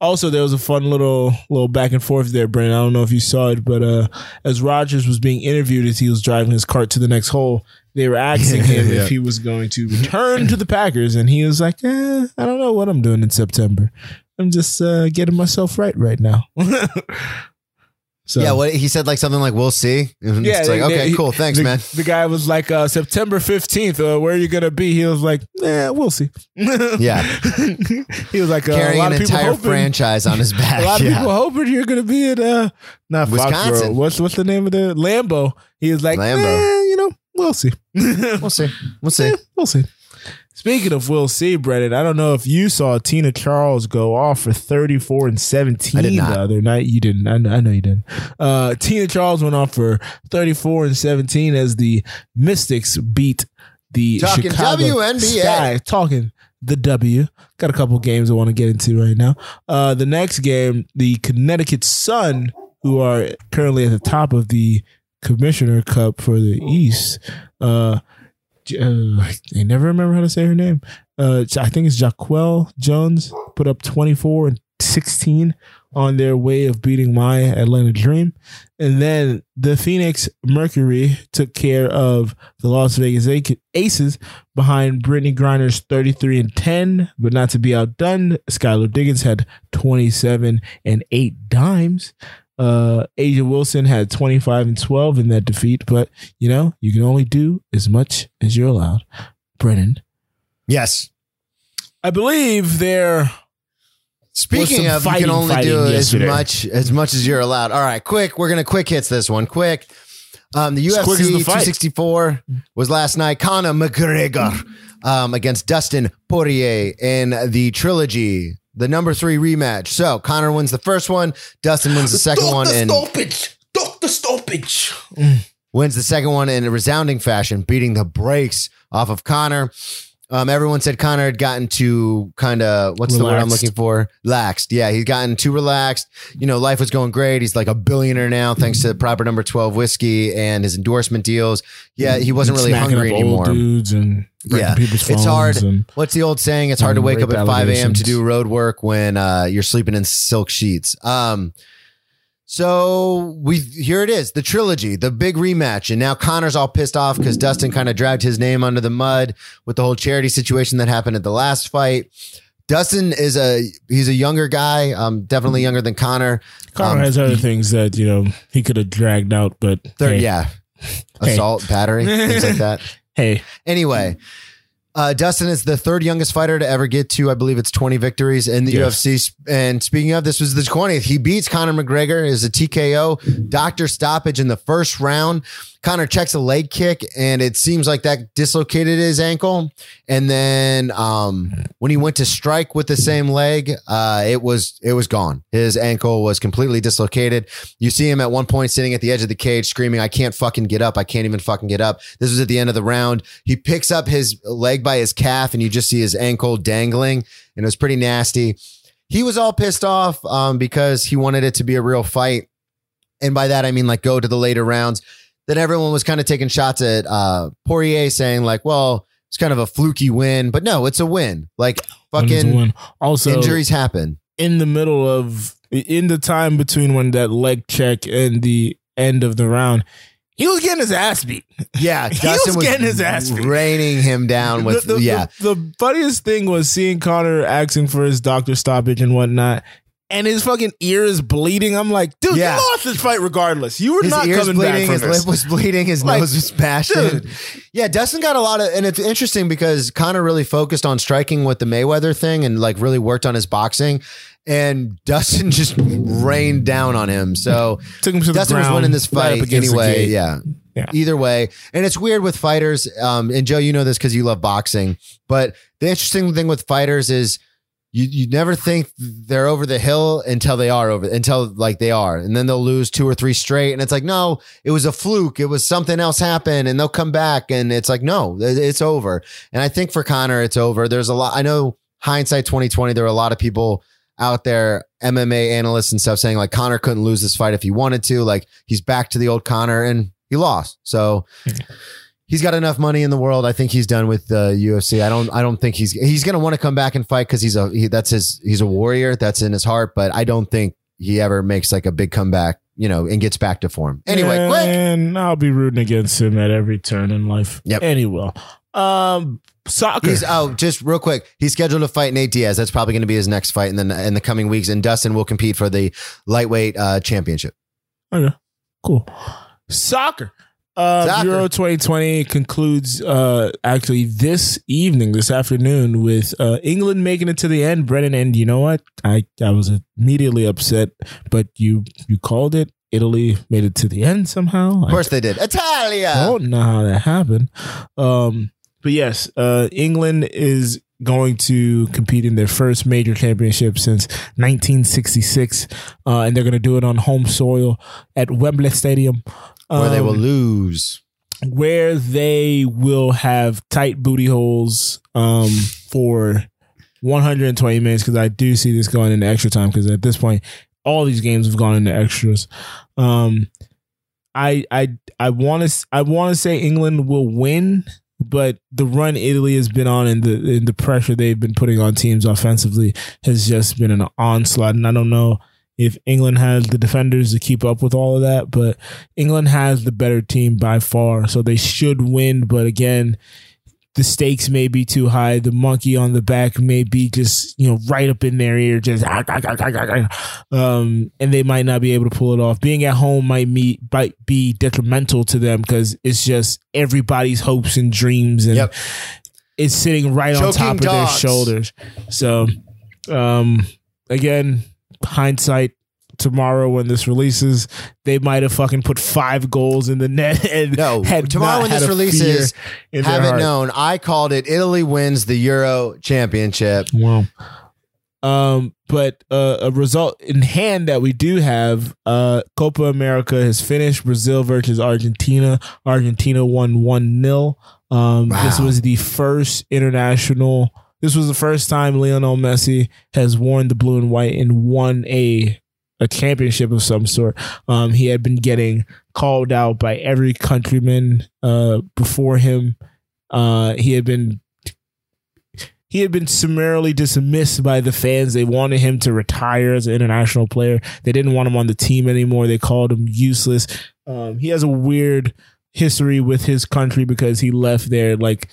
also, there was a fun little little back and forth there, Brandon. I don't know if you saw it, but uh, as Rodgers was being interviewed as he was driving his cart to the next hole, they were asking him Yeah. if he was going to return to the Packers, and he was like, eh, "I don't know what I'm doing in September. I'm just uh, getting myself right right now." so yeah, what he said like something like we'll see. And yeah, it's like okay, they- cool, thanks, the, man. The guy was like, uh, "September 15th, uh, where are you gonna be?" He was like, "Yeah, we'll see." Yeah. he was like, uh, a Carrying lot an of people entire hoping, franchise on his back. A lot of yeah. people hoping you're gonna be at uh not Wisconsin. What's what's the name of the Lambo? He was like, Lambeau. "Eh, you know, we'll see. We'll see. We'll see. Yeah, we'll see. Speaking of we'll see, Brennan, I don't know if you saw Tina Charles go off for 34 and 17 I did not. the other night. You didn't. I know, I know you didn't. Uh, Tina Charles went off for 34 and 17 as the Mystics beat the Talking Chicago WNBA. Sky. Talking the W. Got a couple games I want to get into right now. Uh, the next game, the Connecticut Sun, who are currently at the top of the Commissioner Cup for the East. Uh, uh, I never remember how to say her name. Uh, I think it's Jaquel Jones put up 24 and 16 on their way of beating my Atlanta Dream. And then the Phoenix Mercury took care of the Las Vegas Aces behind Brittney Griner's 33 and 10, but not to be outdone. Skylar Diggins had 27 and 8 dimes. Uh, A'ja Wilson had 25 and 12 in that defeat, but you know, you can only do as much as you're allowed. Brennan, Yes. I believe they're Speaking of, you can only fighting do as much as much as you're allowed. All right, quick. We're gonna quick hits this one. Quick. Um, the UFC the 264 was last night. Conor McGregor um, against Dustin Poirier in the trilogy, the number three rematch. So Conor wins the first one. Dustin wins the second one, and stoppage. Doctor stoppage. Mm. wins the second one in a resounding fashion, beating the brakes off of Conor. Um, everyone said Conor had gotten too kind of what's the word I'm looking for? Laxed. Yeah, he's gotten too relaxed. You know, life was going great. He's like a billionaire now, thanks to proper number twelve whiskey and his endorsement deals. Yeah, he wasn't really hungry anymore. Dudes and Yeah, it's hard. and- What's the old saying? It's hard to wake up at 5 a.m. to do road work when uh, you're sleeping in silk sheets. Um, so we here it is, the trilogy, the big rematch, and now Conor's all pissed off because Dustin kind of dragged his name under the mud with the whole charity situation that happened at the last fight. Dustin is a he's a younger guy, um, definitely younger than Conor. Conor Um, has other things that you know he could have dragged out, but hey, yeah, Hey. assault, battery, things like that. hey, Anyway, uh, Dustin is the third youngest fighter to ever get to, I believe it's 20 victories in the Yes. UFC. And speaking of, this was the 20th. He beats Conor McGregor is a TKO doctor stoppage in the first round. Conor checks a leg kick and it seems like that dislocated his ankle. And then um, when he went to strike with the same leg, uh, it was it was gone. His ankle was completely dislocated. You see him at one point sitting at the edge of the cage screaming, I can't fucking get up. I can't even fucking get up. This was at the end of the round. He picks up his leg by his calf and you just see his ankle dangling and it was pretty nasty. He was all pissed off um, because he wanted it to be a real fight. And by that, I mean like go to the later rounds. Then everyone was kind of taking shots at uh, Poirier saying like, well, it's kind of a fluky win, but no, it's a win. Like when it's a fucking win. Also, injuries happen. in the middle of in the time between when that leg check and the end of the round, he was getting his ass beat. Yeah, He Dustin was getting his ass beat. raining him down with the, the- yeah. The, the funniest thing was seeing Conor asking for his doctor stoppage and whatnot. And his fucking ear is bleeding. I'm like, dude, Yeah. you lost this fight regardless. You were His not coming bleeding, back his from this. lip was bleeding, his Like, nose was bashed dude. Yeah, Dustin got a lot of, and it's interesting because Conor really focused on striking with the Mayweather thing and like really worked on his boxing. And Dustin just rained down on him. So Took him to the Dustin was winning this fight the anyway. Yeah. Yeah. Either way. And it's weird with fighters. Um, and Joe, you know this because you love boxing. But the interesting thing with fighters is you you never think they're over the hill until they are over until like they are. And then they'll lose two or three straight. And it's like, no, it was a fluke. It was something else happened. And they'll come back. And it's like, no, it's over. And I think for Conor, it's over. There's a lot. I know hindsight 2020, there were a lot of people out there, MMA analysts and stuff saying like Conor couldn't lose this fight if he wanted to. Like he's back to the old Conor and he lost. So he's got enough money in the world. I think he's done with the UFC. I don't, I don't think he's, he's going to want to come back and fight because he's a, he, that's his, he's a warrior. That's in his heart. But I don't think he ever makes like a big comeback, you know, and gets back to form. Anyway, quick. and I'll be rooting against him at every turn in life. Yep. Anyway, um, soccer. He's oh, just real quick. He's scheduled to fight Nate Diaz. That's probably going to be his next fight in the in the coming weeks. And Dustin will compete for the lightweight uh, championship. Okay, cool. Soccer. Uh, Soccer. Euro 2020 concludes uh, actually this evening, this afternoon, with uh, England making it to the end. Brennan, and you know what? I, I was immediately upset, but you you called it. Italy made it to the end somehow. Of course they did. Italia. I don't know how that happened. Um, but yes, uh, England is going to compete in their first major championship since 1966, uh, and they're going to do it on home soil at Wembley Stadium, Where they will um, lose. where they will have tight booty holes um, for 120 minutes. Because I do see this going into extra time. Because at this point, all these games have gone into extras. Um, I I I want to I want to say England will win, but the run Italy has been on and the and the pressure they've been putting on teams offensively has just been an onslaught. And I don't know if England has the defenders to keep up with all of that, but England has the better team by far, so they should win. But again, the stakes may be too high. The monkey on the back may be just you know right up in their ear, just ah, ah, ah, um, and they might not be able to pull it off. Being at home might meet might be detrimental to them because it's just everybody's hopes and dreams, and Yep. it's sitting right on Choking top of their shoulders. So, um, again, hindsight. Tomorrow, when this releases, they might have fucking put five goals in the net. And No, had tomorrow when this releases, fear haven't known. I called it. Italy wins the Euro championship. Wow. Um, but uh, a result in hand that we do have, uh, Copa America has finished. Brazil versus Argentina. Argentina won one 0 Um, this was the first international. This was the first time Lionel Messi has worn the blue and white and won a a championship of some sort. Um, he had been getting called out by every countryman uh, before him. Uh, he had been he had been summarily dismissed by the fans. They wanted him to retire as an international player. They didn't want him on the team anymore. They called him useless. Um, he has a weird history with his country because he left there like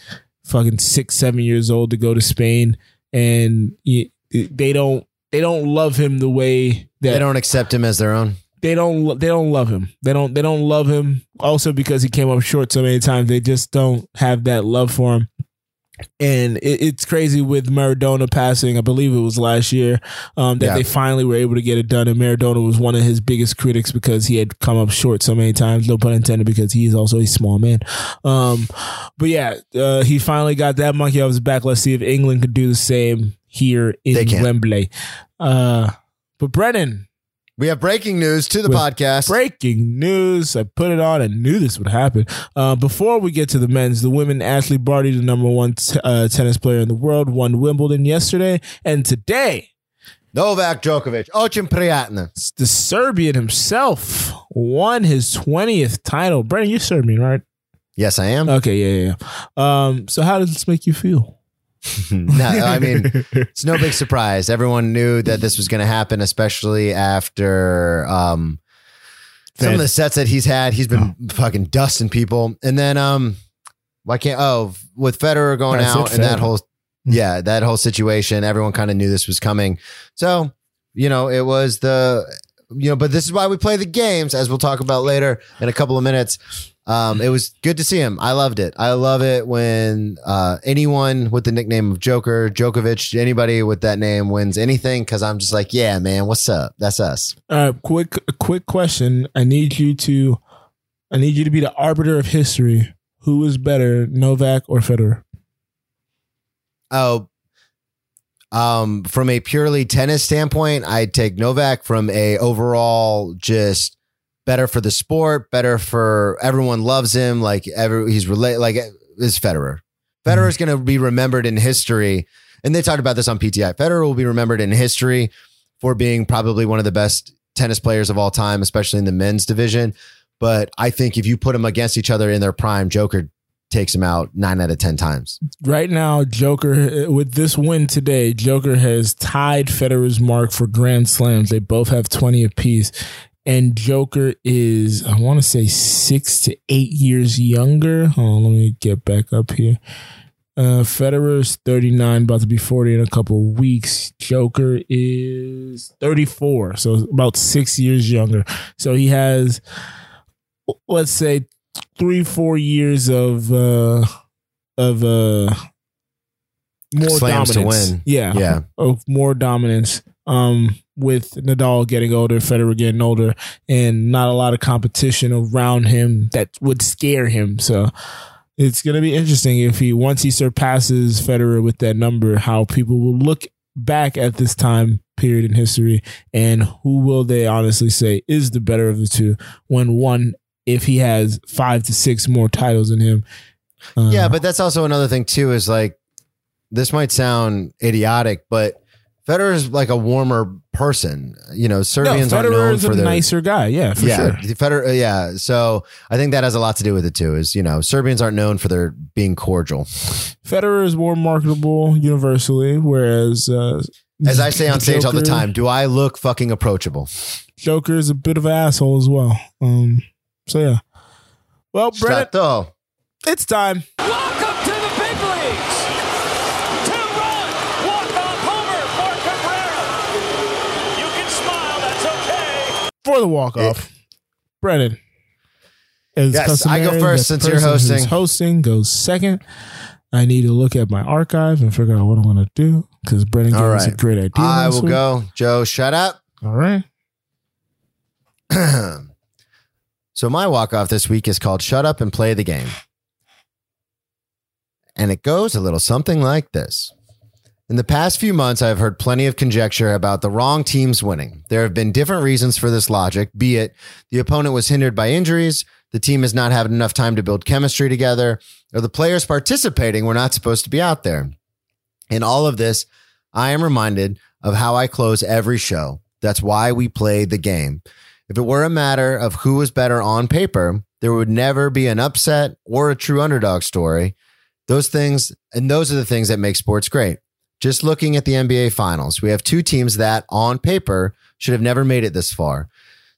fucking six, seven years old to go to Spain, and he, they don't they don't love him the way that They don't accept him as their own. they don't they don't love him. They don't they don't love him. Also because he came up short so many times, they just don't have that love for him. And it, it's crazy with Maradona passing. I believe it was last year um, that Yeah. they finally were able to get it done. And Maradona was one of his biggest critics because he had come up short so many times. No pun intended, because he is also a small man. Um, but yeah, uh, he finally got that monkey off his back. Let's see if England could do the same here in. Wembley. Uh, but Brennan, we have breaking news to the podcast. Breaking news. I put it on and knew this would happen. Uh, before we get to the men's, the women, Ashleigh Barty, the number one t- uh, tennis player in the world, won Wimbledon yesterday. And today, Novak Djokovic, очень приятно. The Serbian himself won his 20th title. Brandon, you're Serbian, right? Yes, I am. Okay, yeah, yeah. yeah. Um, so how does this make you feel? no, I mean, it's no big surprise. Everyone knew that this was going to happen, especially after um, some of the sets that he's had. He's been fucking dusting people, and then um, why can't oh with Federer going said out and that whole yeah that whole situation, everyone kind of knew this was coming. So you know, it was the you know, but this is why we play the games, as we'll talk about later in a couple of minutes. Um, it was good to see him. I loved it. I love it when uh, anyone with the nickname of Joker, Djokovic, anybody with that name wins anything because I'm just like, yeah, man, what's up? That's us. All right, quick, quick question. I need you to, I need you to be the arbiter of history. Who is better, Novak or Federer? Oh, um, from a purely tennis standpoint, I'd take Novak. From a overall, just better for the sport, better for everyone loves him. Like every he's relate like is Federer. Federer is going to be remembered in history, and they talked about this on PTI. Federer will be remembered in history for being probably one of the best tennis players of all time, especially in the men's division. But I think if you put them against each other in their prime, Joker takes him out nine out of ten times. Right now, Joker with this win today, Joker has tied Federer's mark for Grand Slams. They both have twenty apiece, and Joker is I want to say six to eight years younger. Hold on, let me get back up here. Uh, Federer's 39, about to be 40 in a couple weeks. Joker is 34, so about six years younger. So he has, let's say, three, four years of uh, of uh, more Slams to dominance. win. Yeah, Yeah. of more dominance. Um, with Nadal getting older, Federer getting older, and not a lot of competition around him that would scare him. So it's gonna be interesting if he once he surpasses Federer with that number, how people will look back at this time period in history, and who will they honestly say is the better of the two when one if he has five to six more titles in him. Uh, Yeah, but that's also another thing too. Is like this might sound idiotic, but Federer is like a warmer person. You know, no, Serbians are known is for a their nicer guy. Yeah, for yeah, sure. Federer. uh, Yeah, so I think that has a lot to do with it too. Is you know, Serbians aren't known for their being cordial. Federer is more marketable universally, whereas uh, As I say on stage all the time, do I look fucking approachable? Joker is a bit of an asshole as well. Um, so yeah. Well, Brett, Strato. it's time. Welcome to the big leagues. Two-run walk-off homer for Cabrera. You can smile. That's okay. for the walk off. Brennan. As Yes, I go first the since you're person who's hosting. Hosting goes second. I need to look at my archive and figure out what I'm going to do because Brennan gave All us a right. great idea. I last will week. go. Joe, shut up. All right. so my walk off this week is called "Shut Up and Play the Game," and it goes a little something like this: In the past few months, I have heard plenty of conjecture about the wrong teams winning. There have been different reasons for this logic, be it the opponent was hindered by injuries, the team has not had enough time to build chemistry together, or the players participating were not supposed to be out there. In all of this, I am reminded of how I close every show. That's why we play the game. If it were a matter of who was better on paper, there would never be an upset or a true underdog story. Those things, and those are the things that make sports great. Just looking at the NBA finals, we have two teams that on paper should have never made it this far.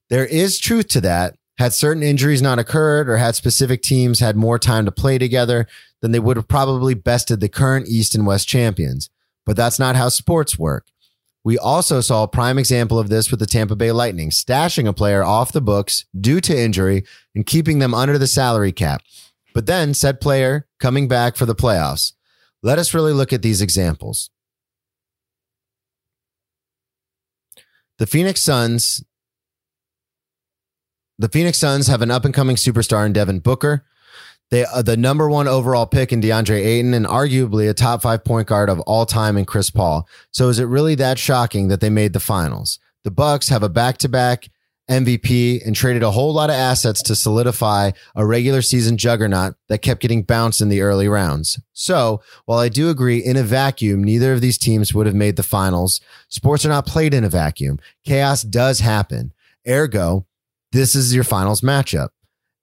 There is truth to that. Had certain injuries not occurred or had specific teams had more time to play together, then they would have probably bested the current East and West champions. But that's not how sports work. We also saw a prime example of this with the Tampa Bay Lightning, stashing a player off the books due to injury and keeping them under the salary cap. But then said player coming back for the playoffs. Let us really look at these examples. The Phoenix Suns the Phoenix Suns have an up and coming superstar in Devin Booker. They are the number one overall pick in DeAndre Ayton and arguably a top five point guard of all time in Chris Paul. So is it really that shocking that they made the finals? The Bucks have a back to back MVP and traded a whole lot of assets to solidify a regular season juggernaut that kept getting bounced in the early rounds. So while I do agree in a vacuum, neither of these teams would have made the finals. Sports are not played in a vacuum. Chaos does happen. Ergo, this is your finals matchup.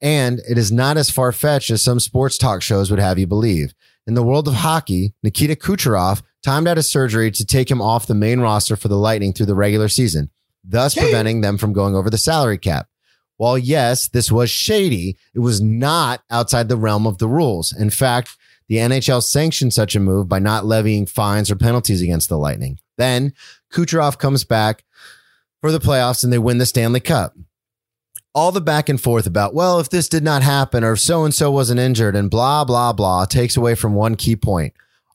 And it is not as far fetched as some sports talk shows would have you believe. In the world of hockey, Nikita Kucherov timed out a surgery to take him off the main roster for the Lightning through the regular season, thus preventing them from going over the salary cap. While yes, this was shady, it was not outside the realm of the rules. In fact, the NHL sanctioned such a move by not levying fines or penalties against the Lightning. Then Kucherov comes back for the playoffs and they win the Stanley Cup all the back and forth about, well, if this did not happen or if so and so wasn't injured and blah, blah, blah takes away from one key point.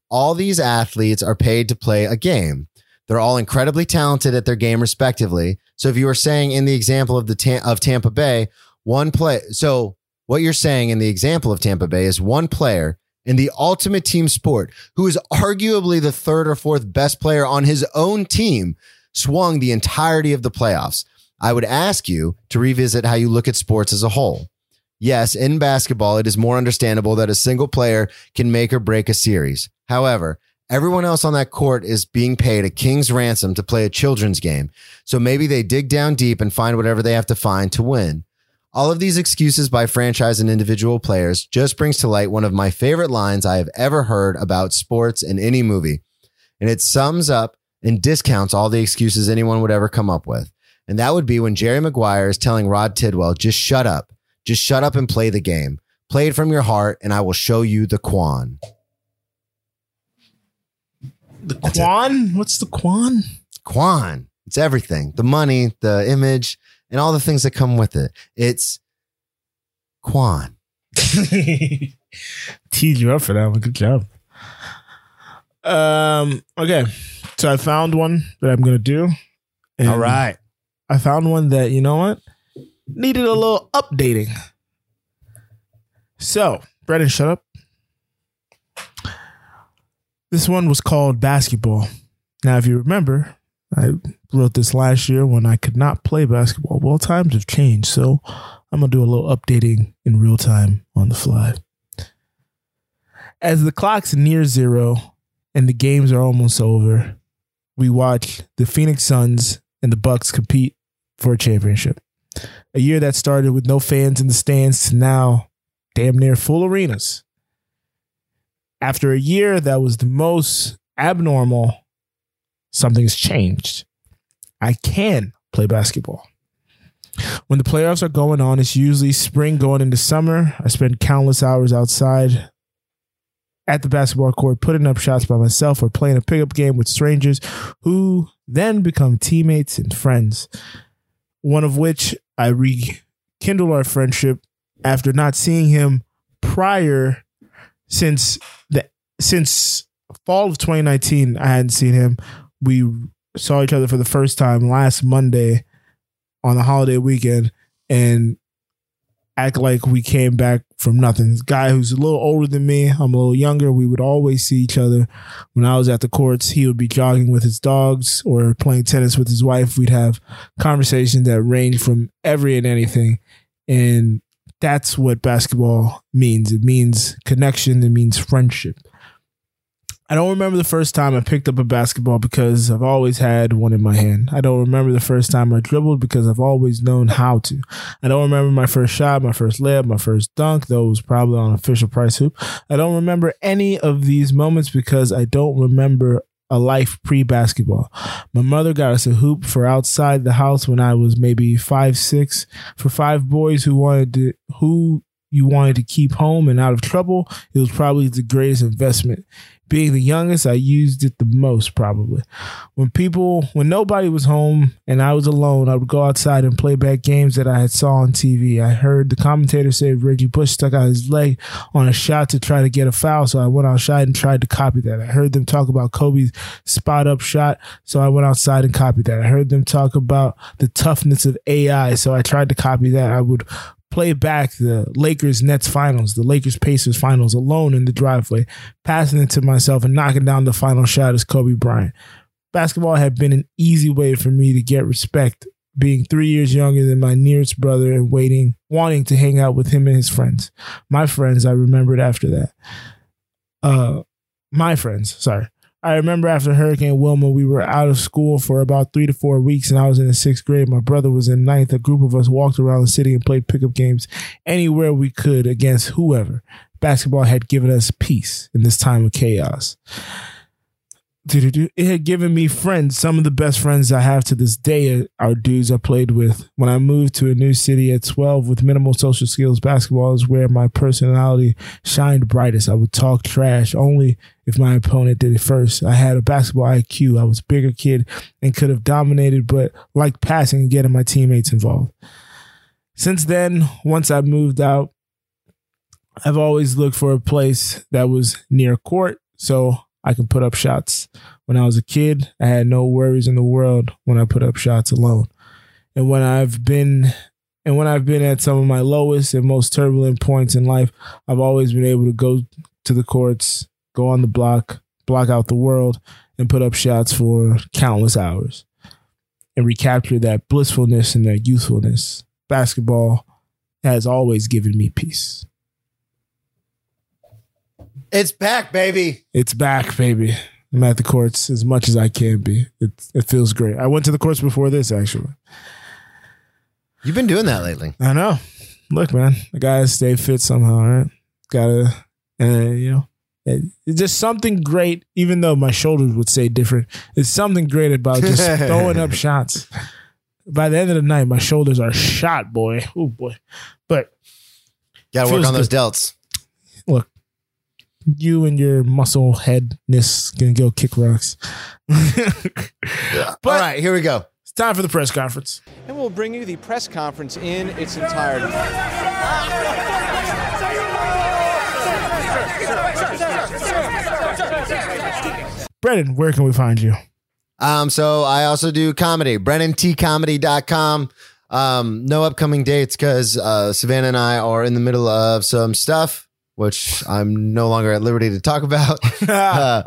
All these athletes are paid to play a game. They're all incredibly talented at their game, respectively. So if you were saying in the example of the of Tampa Bay, one play, so what you're saying in the example of Tampa Bay is one player in the ultimate team sport who is arguably the third or fourth best player on his own team swung the entirety of the playoffs. I would ask you to revisit how you look at sports as a whole. Yes, in basketball, it is more understandable that a single player can make or break a series. However, everyone else on that court is being paid a king's ransom to play a children's game. So maybe they dig down deep and find whatever they have to find to win. All of these excuses by franchise and individual players just brings to light one of my favorite lines I have ever heard about sports in any movie. And it sums up and discounts all the excuses anyone would ever come up with. And that would be when Jerry Maguire is telling Rod Tidwell, just shut up. Just shut up and play the game. Play it from your heart, and I will show you the Kwan. The Kwan? What's the Kwan? Kwan. It's everything the money, the image, and all the things that come with it. It's Kwan. Teed you up for that one. Good job. Um. Okay. So I found one that I'm gonna do. All right. I found one that you know what needed a little updating. So, Brennan, shut up. This one was called basketball. Now, if you remember, I wrote this last year when I could not play basketball. Well, times have changed, so I'm gonna do a little updating in real time on the fly. As the clock's near zero and the games are almost over, we watch the Phoenix Suns and the Bucks compete for a championship. A year that started with no fans in the stands to now damn near full arenas. After a year that was the most abnormal, something's changed. I can play basketball. When the playoffs are going on, it's usually spring going into summer. I spend countless hours outside at the basketball court, putting up shots by myself or playing a pickup game with strangers who then become teammates and friends. One of which I rekindled our friendship after not seeing him prior since the since fall of 2019. I hadn't seen him. We saw each other for the first time last Monday on the holiday weekend, and act like we came back from nothing. This guy who's a little older than me, I'm a little younger. We would always see each other. When I was at the courts, he would be jogging with his dogs or playing tennis with his wife. We'd have conversations that range from every and anything. And that's what basketball means. It means connection, it means friendship. I don't remember the first time I picked up a basketball because I've always had one in my hand. I don't remember the first time I dribbled because I've always known how to. I don't remember my first shot, my first layup, my first dunk, though it was probably on a Fisher-Price hoop. I don't remember any of these moments because I don't remember a life pre basketball. My mother got us a hoop for outside the house when I was maybe five, six. For five boys who wanted to, who you wanted to keep home and out of trouble, it was probably the greatest investment. Being the youngest, I used it the most probably. When people, when nobody was home and I was alone, I would go outside and play back games that I had saw on TV. I heard the commentator say Reggie Bush stuck out his leg on a shot to try to get a foul, so I went outside and tried to copy that. I heard them talk about Kobe's spot up shot, so I went outside and copied that. I heard them talk about the toughness of AI, so I tried to copy that. I would play back the Lakers Nets finals, the Lakers Pacers finals alone in the driveway, passing it to myself and knocking down the final shot as Kobe Bryant. Basketball had been an easy way for me to get respect, being three years younger than my nearest brother and waiting, wanting to hang out with him and his friends. My friends, I remembered after that. Uh, my friends, sorry. I remember after Hurricane Wilma, we were out of school for about three to four weeks, and I was in the sixth grade. My brother was in ninth. A group of us walked around the city and played pickup games anywhere we could against whoever. Basketball had given us peace in this time of chaos. It had given me friends. Some of the best friends I have to this day are dudes I played with. When I moved to a new city at 12 with minimal social skills, basketball is where my personality shined brightest. I would talk trash only if my opponent did it first. I had a basketball IQ. I was a bigger kid and could have dominated, but liked passing and getting my teammates involved. Since then, once I moved out, I've always looked for a place that was near court. So I can put up shots. When I was a kid, I had no worries in the world when I put up shots alone. And when I've been and when I've been at some of my lowest and most turbulent points in life, I've always been able to go to the courts, go on the block, block out the world, and put up shots for countless hours and recapture that blissfulness and that youthfulness. Basketball has always given me peace. It's back, baby. It's back, baby. I'm at the courts as much as I can be. It it feels great. I went to the courts before this actually. You've been doing that lately. I know. Look, man, I gotta stay fit somehow, right? Gotta, and you know, it, it's just something great. Even though my shoulders would say different, it's something great about just throwing up shots. By the end of the night, my shoulders are shot, boy. Oh boy, but Got to work on those delts. Look, you and your muscle headness can go kick rocks. All right, here we go. It's time for the press conference. and we'll bring you the press conference in its entirety. Brennan, where can we find you? Um, so I also do comedy, BrennanTComedy.com. Um, no upcoming dates because uh, Savannah and I are in the middle of some stuff, which I'm no longer at liberty to talk about. Uh,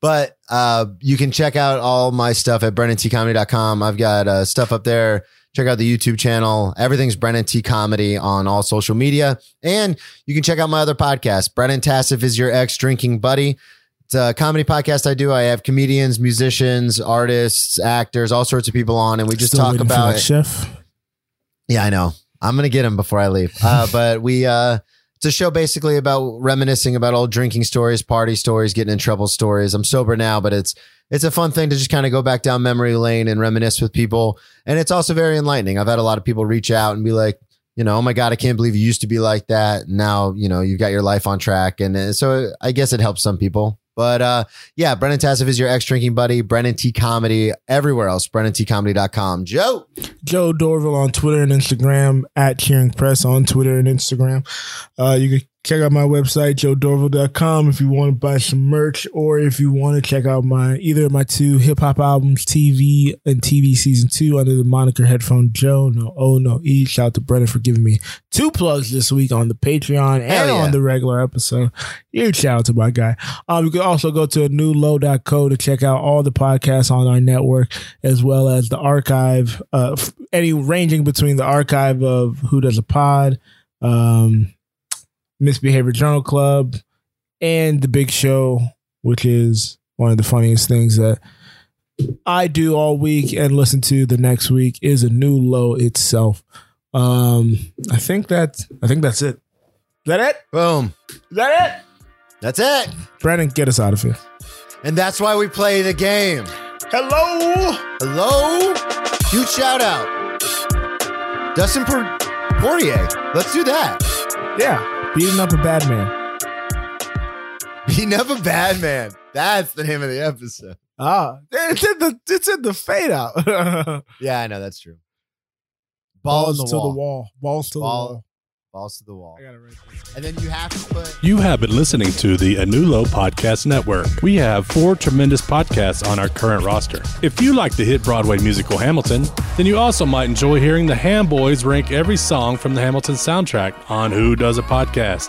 but uh, you can check out all my stuff at BrennanTComedy.com. I've got uh, stuff up there. Check out the YouTube channel. Everything's Brennan T Comedy on all social media. And you can check out my other podcast, Brennan Tassif is your ex drinking buddy. It's a comedy podcast I do. I have comedians, musicians, artists, actors, all sorts of people on, and we just Still talk about chef. yeah, I know. I'm gonna get him before I leave. Uh, but we uh it's a show basically about reminiscing about old drinking stories, party stories, getting in trouble stories. I'm sober now, but it's it's a fun thing to just kind of go back down memory lane and reminisce with people. And it's also very enlightening. I've had a lot of people reach out and be like, you know, oh my God, I can't believe you used to be like that. Now, you know, you've got your life on track. And uh, so I guess it helps some people. But uh, yeah, Brennan Tassif is your ex drinking buddy. Brennan T Comedy everywhere else. BrennanTComedy.com. Joe. Joe Dorville on Twitter and Instagram, at Cheering Press on Twitter and Instagram. Uh, you can Check out my website, joedorville.com, if you want to buy some merch or if you want to check out my either of my two hip hop albums, TV and TV season two, under the moniker Headphone Joe. No O, no E. Shout out to Brennan for giving me two plugs this week on the Patreon and yeah. on the regular episode. Huge shout out to my guy. Um, you can also go to a new newlow.co to check out all the podcasts on our network, as well as the archive, uh, any ranging between the archive of Who Does a Pod, um, Misbehavior Journal Club, and the Big Show, which is one of the funniest things that I do all week and listen to the next week is a new low itself. Um, I think that I think that's it. Is that it? Boom. Is that it? That's it. Brandon, get us out of here. And that's why we play the game. Hello. Hello? Huge shout out. Dustin Poirier. Let's do that. Yeah, beating up a bad man. Beating up a bad man. That's the name of the episode. Ah, it's in the it's in the fade out. Yeah, I know. That's true. Balls, Balls, to the wall. Balls to Ball- the wall. Balls to the wall. I got it right. And then you have to put. You have been listening to the A New Low Podcast Network. We have four tremendous podcasts on our current roster. If you like the hit Broadway musical Hamilton, then you also might enjoy hearing the Ham Boys rank every song from the Hamilton soundtrack on Who Does a Podcast